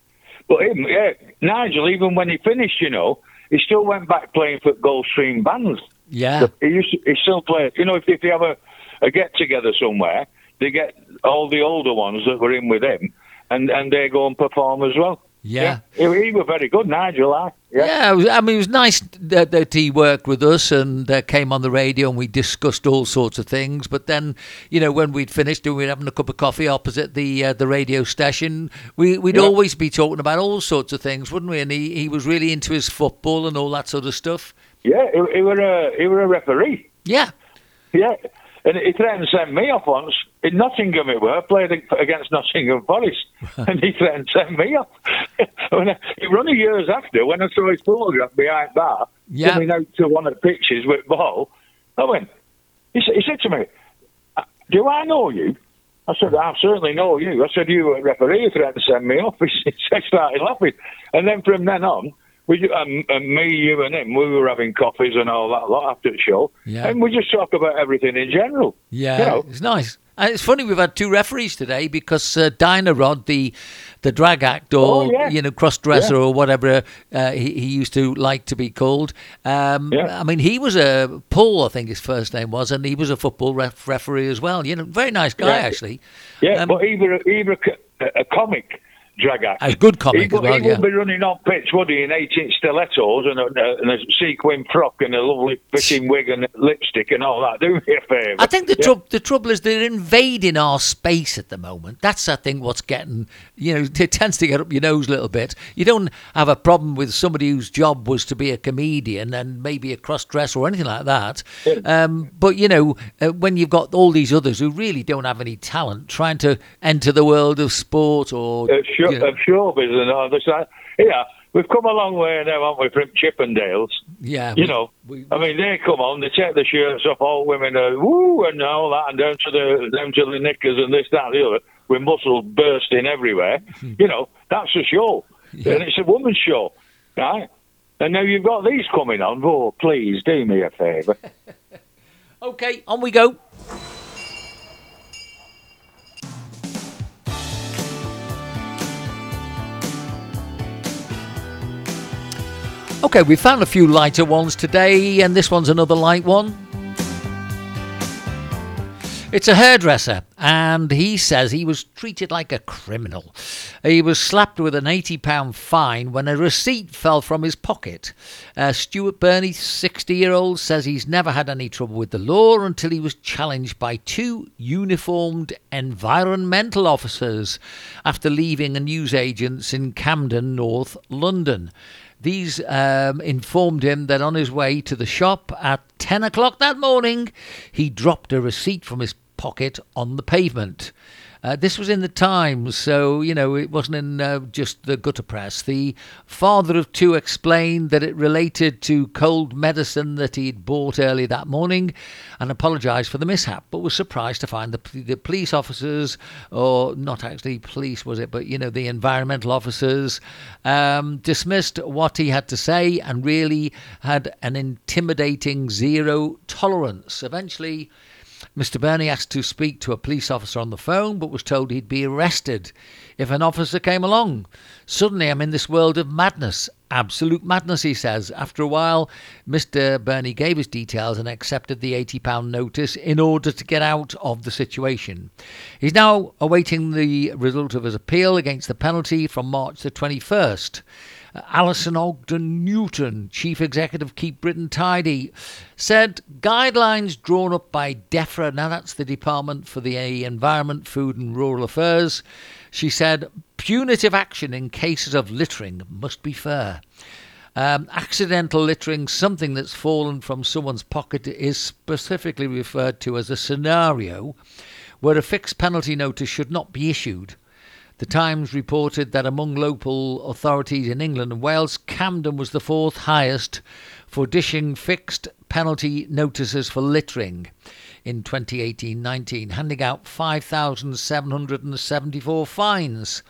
But him, yeah, Nigel, even when he finished, you know, he still went back playing for Coldstream bands. Yeah, he used to, he still played. You know, if if they have a, a get together somewhere, they get all the older ones that were in with him, and and they go and perform as well. Yeah. yeah. He, he was very good, Nigel. I, yeah, I mean, it was nice that, that he worked with us and uh, came on the radio and we discussed all sorts of things. But then, you know, when we'd finished and we were having a cup of coffee opposite the uh, the radio station, we, we'd yeah. always be talking about all sorts of things, wouldn't we? And he, he was really into his football and all that sort of stuff. Yeah, he, he were a he were a referee. Yeah. Yeah. And he threatened to send me off once. In Nottingham it were, played against Nottingham Forest. and he threatened to send me off. it was only years after, when I saw his photograph behind bar, yeah. coming out to one of the pitches with ball, I went, he, he said to me, uh, do I know you? I said, I certainly know you. I said, you were a referee, threatened to send me off. (laughs) He started laughing. And then from then on, we um, and me, you, and him, we were having coffees and all that lot after the show, yeah. and we just talk about everything in general. Yeah, you know? it's nice. And it's funny we've had two referees today because uh, Dynarod, the the drag actor, oh, yeah. you know, cross dresser yeah. or whatever uh, he, he used to like to be called. Um, yeah. I mean, he was a Paul, I think his first name was, and he was a football ref- referee as well. You know, very nice guy actually. Yeah, um, but either either a, a comic drag act. A good comic he, as well, he yeah. would be running on pitch, would he, in 8-inch stilettos and a, and a sequin frock and a lovely fitting wig and lipstick and all that. Do me a favour. I think the, yeah. trou- the trouble is they're invading our space at the moment. That's, I think, what's getting, you know, (laughs) it tends to get up your nose a little bit. You don't have a problem with somebody whose job was to be a comedian and maybe a cross-dresser or anything like that. Yeah. Um, but, you know, uh, when you've got all these others who really don't have any talent trying to enter the world of sport or... Uh, sure, know, of showbiz and all this. Uh, yeah, we've come a long way now, haven't we, from Chippendales? Yeah. You we- know, we- I mean, they come on, they take the shirts off, all women are woo and all that, and down to the down to the knickers and this, that, and the other, with muscles bursting everywhere. Hmm. you know, that's a show, Yeah. and it's a woman's show, right? And now you've got these coming on. Oh, please do me a favour. (laughs) Okay, on we go. Okay, we found a few lighter ones today, and this one's another light one. It's a hairdresser, and he says he was treated like a criminal. He was slapped with an £80 fine when a receipt fell from his pocket. Uh, Stuart Burney, 60 year old, says he's never had any trouble with the law until he was challenged by two uniformed environmental officers after leaving a newsagent's in Camden, North London. These um, informed him that on his way to the shop at 10 o'clock that morning, he dropped a receipt from his pocket on the pavement. Uh, this was in the Times, so you know it wasn't in uh, just the gutter press. The father of two explained that it related to cold medicine that he'd bought early that morning, and apologised for the mishap, but was surprised to find the, the police officers, or not actually police was it, but you know the environmental officers, um, dismissed what he had to say and really had an intimidating zero tolerance. Eventually. Mr. Burney asked to speak to a police officer on the phone, but was told he'd be arrested if an officer came along. Suddenly, I'm in this world of madness. Absolute madness, he says. After a while, Mr. Burney gave his details and accepted the £80 notice in order to get out of the situation. He's now awaiting the result of his appeal against the penalty from March the 21st. Allison Ogden Newton, Chief Executive of Keep Britain Tidy, said guidelines drawn up by DEFRA, now that's the Department for the Environment, Food and Rural Affairs, she said punitive action in cases of littering must be fair. Um, accidental littering, something that's fallen from someone's pocket, is specifically referred to as a scenario where a fixed penalty notice should not be issued. The Times reported that among local authorities in England and Wales, Camden was the fourth highest for dishing fixed penalty notices for littering in 2018 19, handing out 5,774 fines.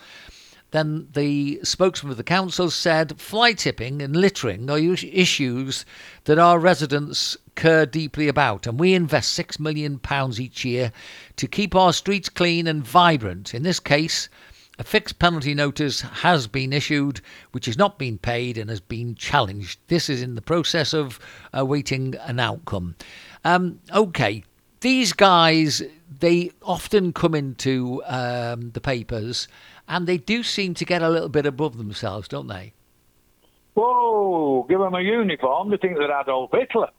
Then the spokesman of the council said fly tipping and littering are issues that our residents care deeply about, and we invest £6 million each year to keep our streets clean and vibrant. In this case, a fixed penalty notice has been issued, which has not been paid and has been challenged. This is in the process of awaiting an outcome. Um, okay, these guys, they often come into um, the papers and they do seem to get a little bit above themselves, don't they? Whoa, give them a uniform, they think they're Adolf Hitler.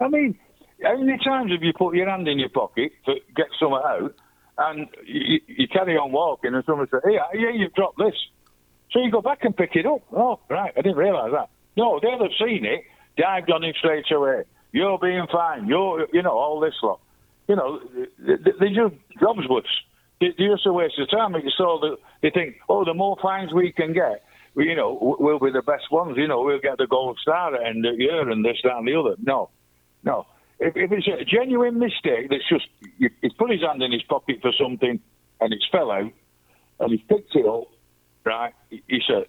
I mean, how many times have you put your hand in your pocket to get something out? And you, you carry on walking, and someone says, "Hey, yeah, you've dropped this." So you go back and pick it up. Oh, right, I didn't realise that. No, they'll have seen it, dived on it straight away. You're being fine. You're, you know, all this lot. You know, they just jobs worse. They're just a waste of time. So that they think, oh, the more fines we can get, you know, we'll be the best ones. You know, we'll get the gold star at the end of the year and this, that, and the other. No, no if, if it's a genuine mistake that's just he's put his hand in his pocket for something and it's fell out and he's picked it up, right? He, he said,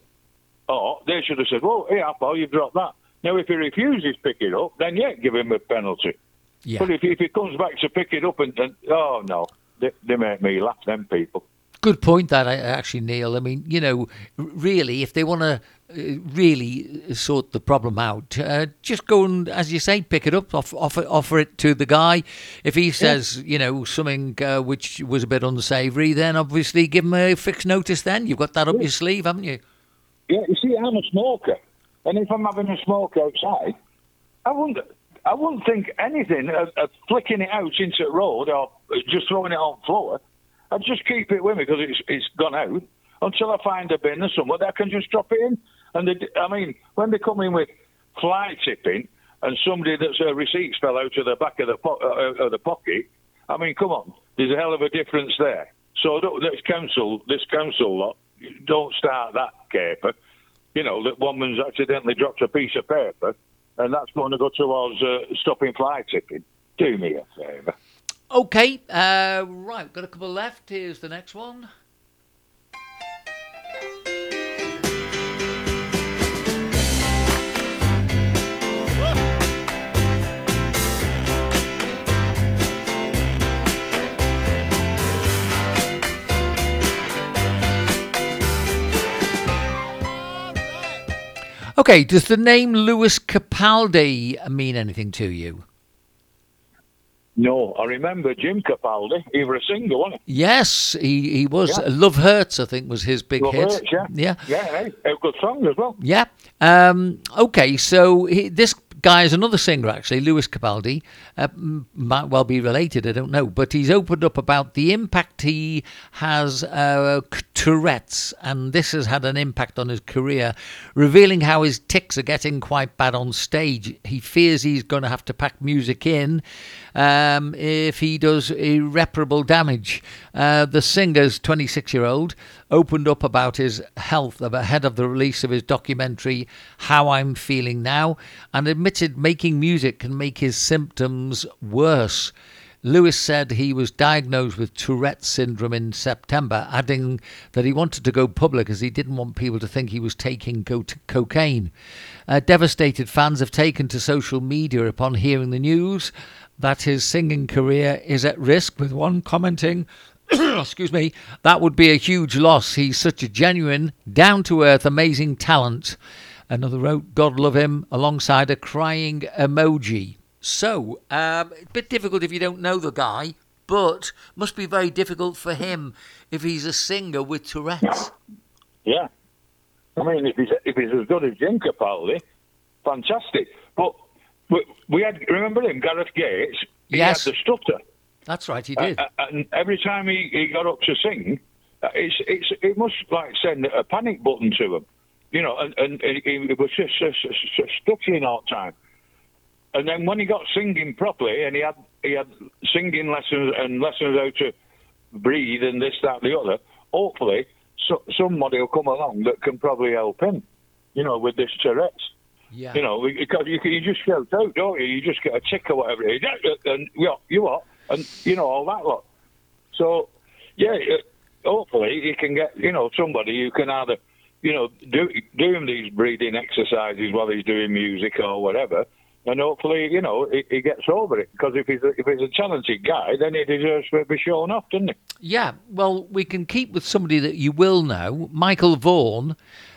"Oh, they should have said, well, hey, pal, you dropped that." Now, if he refuses to pick it up, then yeah, give him a penalty. Yeah. But if, if he comes back to pick it up and, and oh no, they, they make me laugh. Them people. Good point, that actually, Neil. I mean, you know, really, if they want to really sort the problem out, uh, just go and, as you say, pick it up, offer, offer, offer it to the guy. If he says, yeah. you know, something uh, which was a bit unsavoury, then obviously give him a fixed notice. Then you've got that up yeah. your sleeve, haven't you? Yeah, you see, I'm a smoker, and if I'm having a smoke outside, I wouldn't, I wouldn't think anything of, of flicking it out into the road or just throwing it on the floor. I'd just keep it with me because it's, it's gone out until I find a bin or somewhere that I can just drop it in. And they, I mean, when they come in with fly tipping and somebody that's a receipt fell out of the back of the, po- uh, of the pocket, I mean, come on, there's a hell of a difference there. So this council, this council lot, don't start that caper. You know that woman's accidentally dropped a piece of paper, and that's going to go towards uh, stopping fly tipping. Do me a favour. Okay, uh, right, got a couple left. Here's the next one. Okay, does the name Lewis Capaldi mean anything to you? No, I remember Jim Capaldi. He was a singer, wasn't he? Yes, he, he was. Yeah. Love Hurts, I think, was his big Love hit. Hurts, yeah. Yeah. Yeah, hey, a good song as well. Yeah. Um, okay, so he, this guy is another singer, actually, Lewis Capaldi. Uh, might well be related, I don't know. But he's opened up about the impact he has uh, Tourette's, and this has had an impact on his career, revealing how his tics are getting quite bad on stage. He fears he's going to have to pack music in um, if he does irreparable damage. Uh, the singer's 26 year old opened up about his health ahead of the release of his documentary, How I'm Feeling Now, and admitted making music can make his symptoms worse. Lewis said he was diagnosed with Tourette's syndrome in September, adding that he wanted to go public as he didn't want people to think he was taking co- cocaine. Uh, devastated fans have taken to social media upon hearing the news that his singing career is at risk, with one commenting, (coughs) excuse me, that would be a huge loss. He's such a genuine, down to earth, amazing talent. Another wrote, God love him, alongside a crying emoji. So, um, a bit difficult if you don't know the guy, but must be very difficult for him if he's a singer with Tourette's. Yeah. I mean, if he's, if he's as good as Jim Capaldi, fantastic. We, we had, remember him, Gareth Gates? He Yes. had the stutter. That's right, he did. Uh, uh, and every time he, he got up to sing, uh, it's, it's, it must like send a panic button to him. You know, and, and, he was just, just, just, just stuttering all the time. And then when he got singing properly, and he had he had singing lessons and lessons how to breathe and this, that, the other. Hopefully, so, somebody will come along that can probably help him. You know, with this Tourette's. Yeah. You know, because you, you just shout out, don't you? You just get a tick or whatever it is, and you know, you what, and you know all that lot. So, yeah, hopefully you can get you know somebody who can either you know do do him these breathing exercises while he's doing music or whatever, and hopefully you know he, he gets over it. Because if he's a, if he's a talented guy, then he deserves to be shown off, doesn't he? Yeah, well, we can keep with somebody that you will know. Michael Vaughan,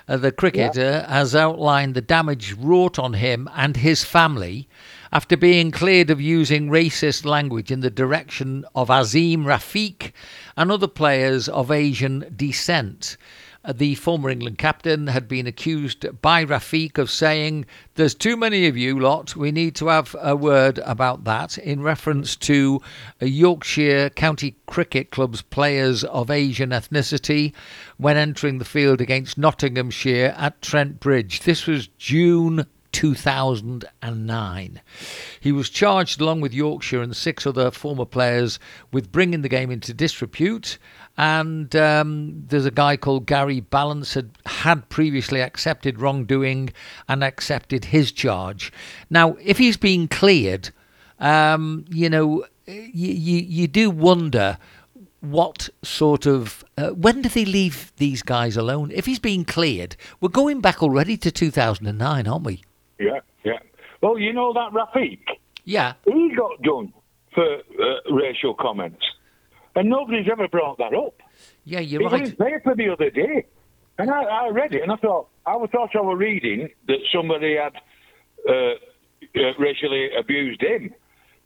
uh, the cricketer, has outlined the damage wrought on him and his family after being cleared of using racist language in the direction of Azeem Rafiq and other players of Asian descent. Uh, The former England captain had been accused by Rafiq of saying, There's too many of you lot, we need to have a word about that, in reference to a Yorkshire County Cricket Club's players of Asian ethnicity when entering the field against Nottinghamshire at Trent Bridge. This was June 2009. He was charged, along with Yorkshire and six other former players, with bringing the game into disrepute. And um, there's a guy called Gary Ballance had had previously accepted wrongdoing and accepted his charge. Now, if he's been cleared, um, you know, you, you you do wonder what sort of uh, when do they leave these guys alone? If he's been cleared, we're going back already to 2009, aren't we? Yeah, yeah. Well, you know that Rafiq. Yeah, he got done for uh, racial comments, and nobody's ever brought that up. yeah, you're It was in right. paper the other day, and I, I read it, and I thought I was thought I was reading that somebody had uh, uh, racially abused him,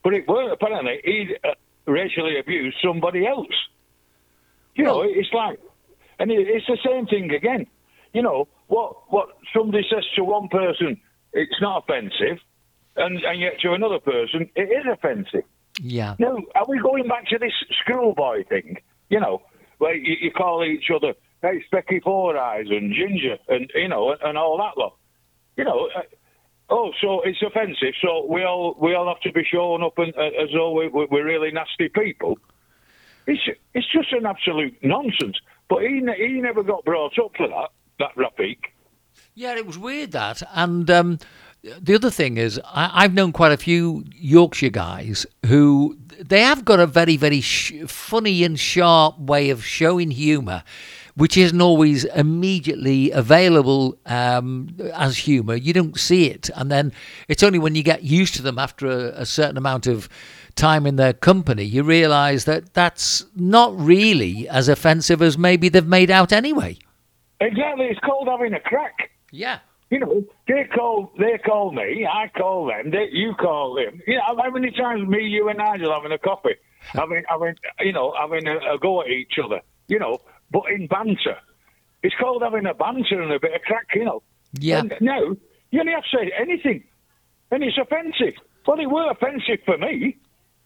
but it weren't. Apparently, he uh, racially abused somebody else. You know, it's like, and it, it's the same thing again. You know, what what somebody says to one person, it's not offensive, and and yet to another person, it is offensive. Yeah, No, are we going back to this schoolboy thing? You know, where you, you call each other, hey, Specky Four Eyes and Ginger, and you know, and, and all that lot. You know, uh, oh, so it's offensive. So we all we all have to be shown up and, uh, as though we, we- we're really nasty people. It's it's just an absolute nonsense. But he he never got brought up for that. That Rafiq. yeah, it was weird that. And um, the other thing is, I, I've known quite a few Yorkshire guys who they have got a very, very sh- funny and sharp way of showing humour. Which isn't always immediately available um, as humour. You don't see it, and then it's only when you get used to them after a, a certain amount of time in their company you realise that that's not really as offensive as maybe they've made out anyway. Exactly. It's called having a crack. Yeah. You know, they call they call me, I call them, they, you call them. You know, how many times me, you, and Nigel having a coffee, (laughs) having, having, you know, having a, a go at each other. You know, but in banter, it's called having a banter and a bit of crack. You know. Yeah. And now you only have to say anything, and it's offensive. Well, it were offensive for me.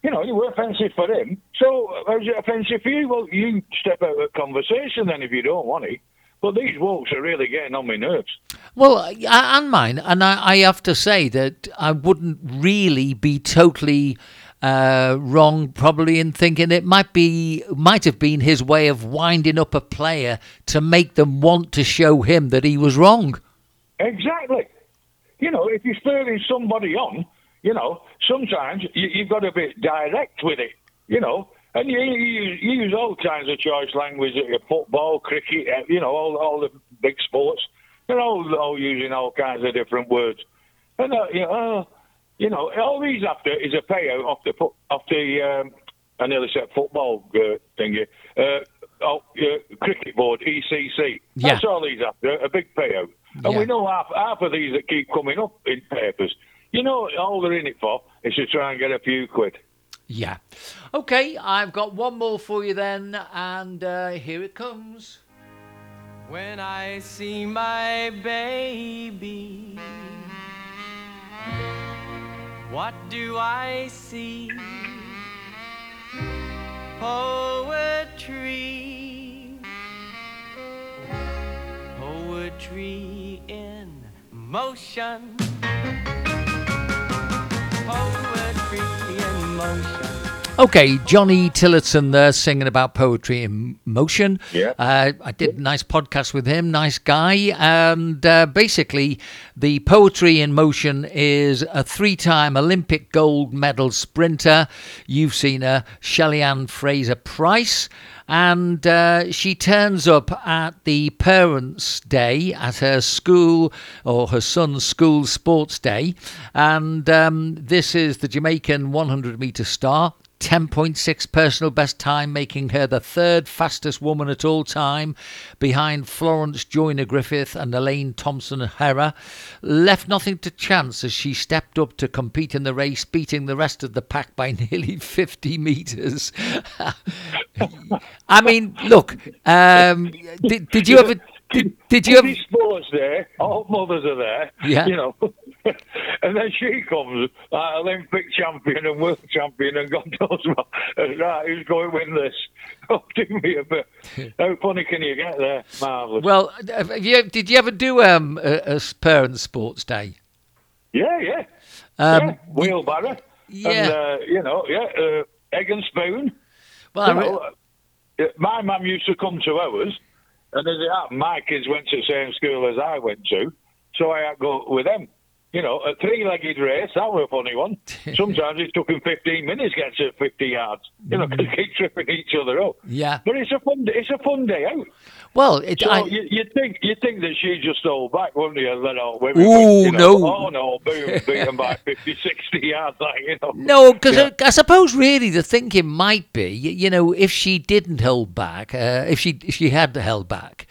You know, it were offensive for him. So, uh, how's it offensive for you? Well, you step out of the conversation then if you don't want it. But these walks are really getting on my nerves. Well, I- and mine, and I, I have to say that I wouldn't really be totally uh, wrong, probably in thinking it might be, might have been his way of winding up a player to make them want to show him that he was wrong. Exactly. You know, if you're spurring somebody on, you know, sometimes you, you've got to be direct with it. you know. And you, you, you use all kinds of choice language at your football, cricket, uh, you know, all, all the big sports. They're all, all using all kinds of different words. And, uh, you, know, uh, you know, all these after is a payout off the, off the um, I nearly said football uh, thingy, uh, oh, uh, cricket board, ECC. Yeah. That's all these after, a big payout. And Yeah. we know half, half of these that keep coming up in papers. You know, all they're in it for is to try and get a few quid. Yeah. Okay, I've got one more for you then, and uh, here it comes. When I see my baby, what do I see? Poetry, poetry in motion. Poetry in motion. Okay, Johnny Tillotson there singing about poetry in motion. Yeah. Uh, I did a nice podcast with him, nice guy. And uh, basically, the Poetry in Motion is a three time Olympic gold medal sprinter. You've seen her, Shelly Ann Fraser Pryce. And uh, she turns up at the Parents' Day at her school or her son's school sports day. And um, this is the Jamaican 100 metre star. 10.6 personal best time, making her the third fastest woman at all time, behind Florence Joyner Griffith and Elaine Thompson Herah. Left nothing to chance as she stepped up to compete in the race, beating the rest of the pack by (laughs) nearly 50 metres. (laughs) I mean, look, um, did, did you ever. Did, did you have... Sports there, all mothers are there. Yeah. You know. And then she comes, like Olympic champion and world champion, and God knows what. Right, who's going to win this? (laughs) Oh, do me a bit. How funny can you get there? Marvellous. Well, you, did you ever do um, a, a parents' sports day? yeah, yeah. Um, yeah. Wheelbarrow. yeah. And, uh, you know, yeah, uh, egg and spoon. Well, You know, uh, my mum used to come to ours, and as it happened, my kids went to the same school as I went to, so I had to go with them. You know, a three-legged race, that was a funny one. (laughs) Sometimes it took them 15 minutes to get to 50 yards, you know, because they keep tripping each other up. yeah. But it's a fun, it's a fun day out. Well, it, So I, you, you'd think you'd think that she just hold back, wouldn't you? And let all women. Ooh, you know, no. Oh no, boom, (laughs) beat them by 50, 60 yards, like you know. no, because Yeah. I, I suppose really the thinking might be, y- you know, if she didn't hold back, uh, if she if she had to held back,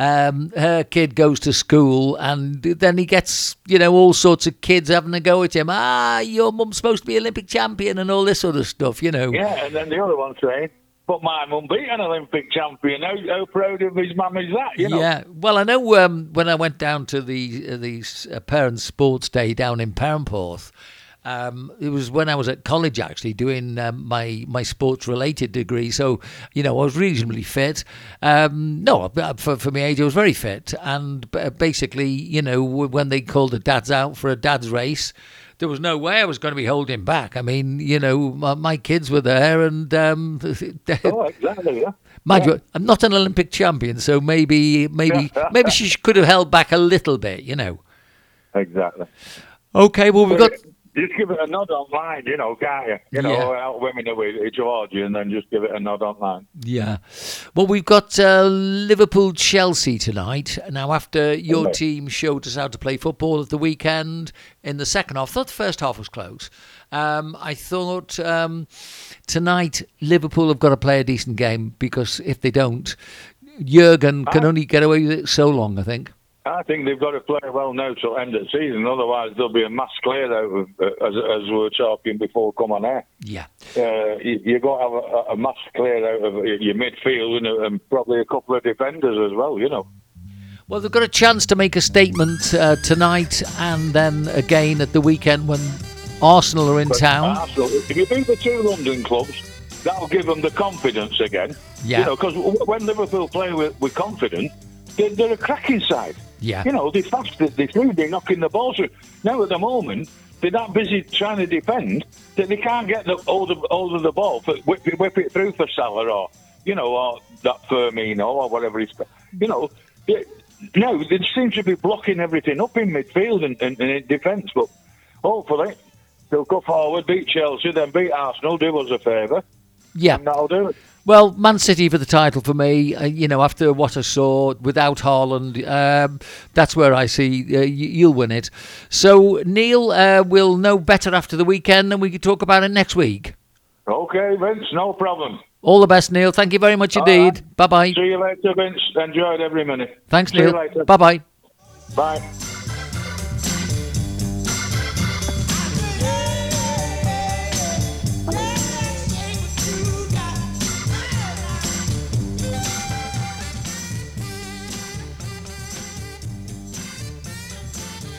um, her kid goes to school and then he gets, you know, all sorts of kids having a go at him. Ah, your mum's supposed to be Olympic champion and all this sort of stuff, you know. Yeah, and then the other one saying, "But my mum beat an Olympic champion. How, how proud of his mum is that?" You know. Yeah, well, I know um, when I went down to the uh, the uh, parents' sports day down in Perranporth, um, it was when I was at college actually doing um, my my sports related degree. So you know I was reasonably fit. Um, no, for for my age I was very fit, and basically you know when they called the dads out for a dads race. There was no way I was going to be holding back. I mean, you know, my, my kids were there, and um, (laughs) Oh, exactly. Yeah. Mind you, I'm not an Olympic champion, so maybe, maybe, (laughs) maybe she could have held back a little bit, you know. Exactly. Okay, well we've got Just give it a nod online, you know, can't you? You know, Yeah. out women away towards you, and then just give it a nod online. yeah. Well, we've got uh, Liverpool Chelsea tonight. Now, after your Okay. team showed us how to play football at the weekend in the second half, I thought the first half was close. Um, I thought um, tonight Liverpool have got to play a decent game because if they don't, Jurgen can only get away with it so long. I think. I think they've got to play well now till end of the season. Otherwise, there'll be a mass clear out uh, as, as we were talking before. Come on air. Yeah. Uh, you, you've got to have a, a mass clear out of your midfield and, and probably a couple of defenders as well. You know. Well, they've got a chance to make a statement uh, tonight and then again at the weekend when Arsenal are in town. Arsenal, if you beat the two London clubs, that'll give them the confidence again. Yeah. You know, because when Liverpool play with, with confidence, they're, they're a cracking side. Yeah. You know, they're fast, they're, they're through, they're knocking the balls through. Now, at the moment, they're that busy trying to defend that they can't get the hold of, hold of the ball, for, whip, it- whip it through for Salah or, you know, or that Firmino or whatever he's. You know, they, no, they seem to be blocking everything up in midfield and, and, and in defence, but hopefully they'll go forward, beat Chelsea, then beat Arsenal, do us a favour, Yeah. And that'll do it. Well, Man City for the title for me. Uh, you know, after what I saw without Haaland, um, that's where I see uh, y- you'll win it. So Neil uh, will know better after the weekend, and we can talk about it next week. Okay, Vince, no problem. All the best, Neil. Thank you very much indeed. Bye bye. See you later, Vince. Enjoyed every minute. Thanks, See Neil. Bye bye. Bye.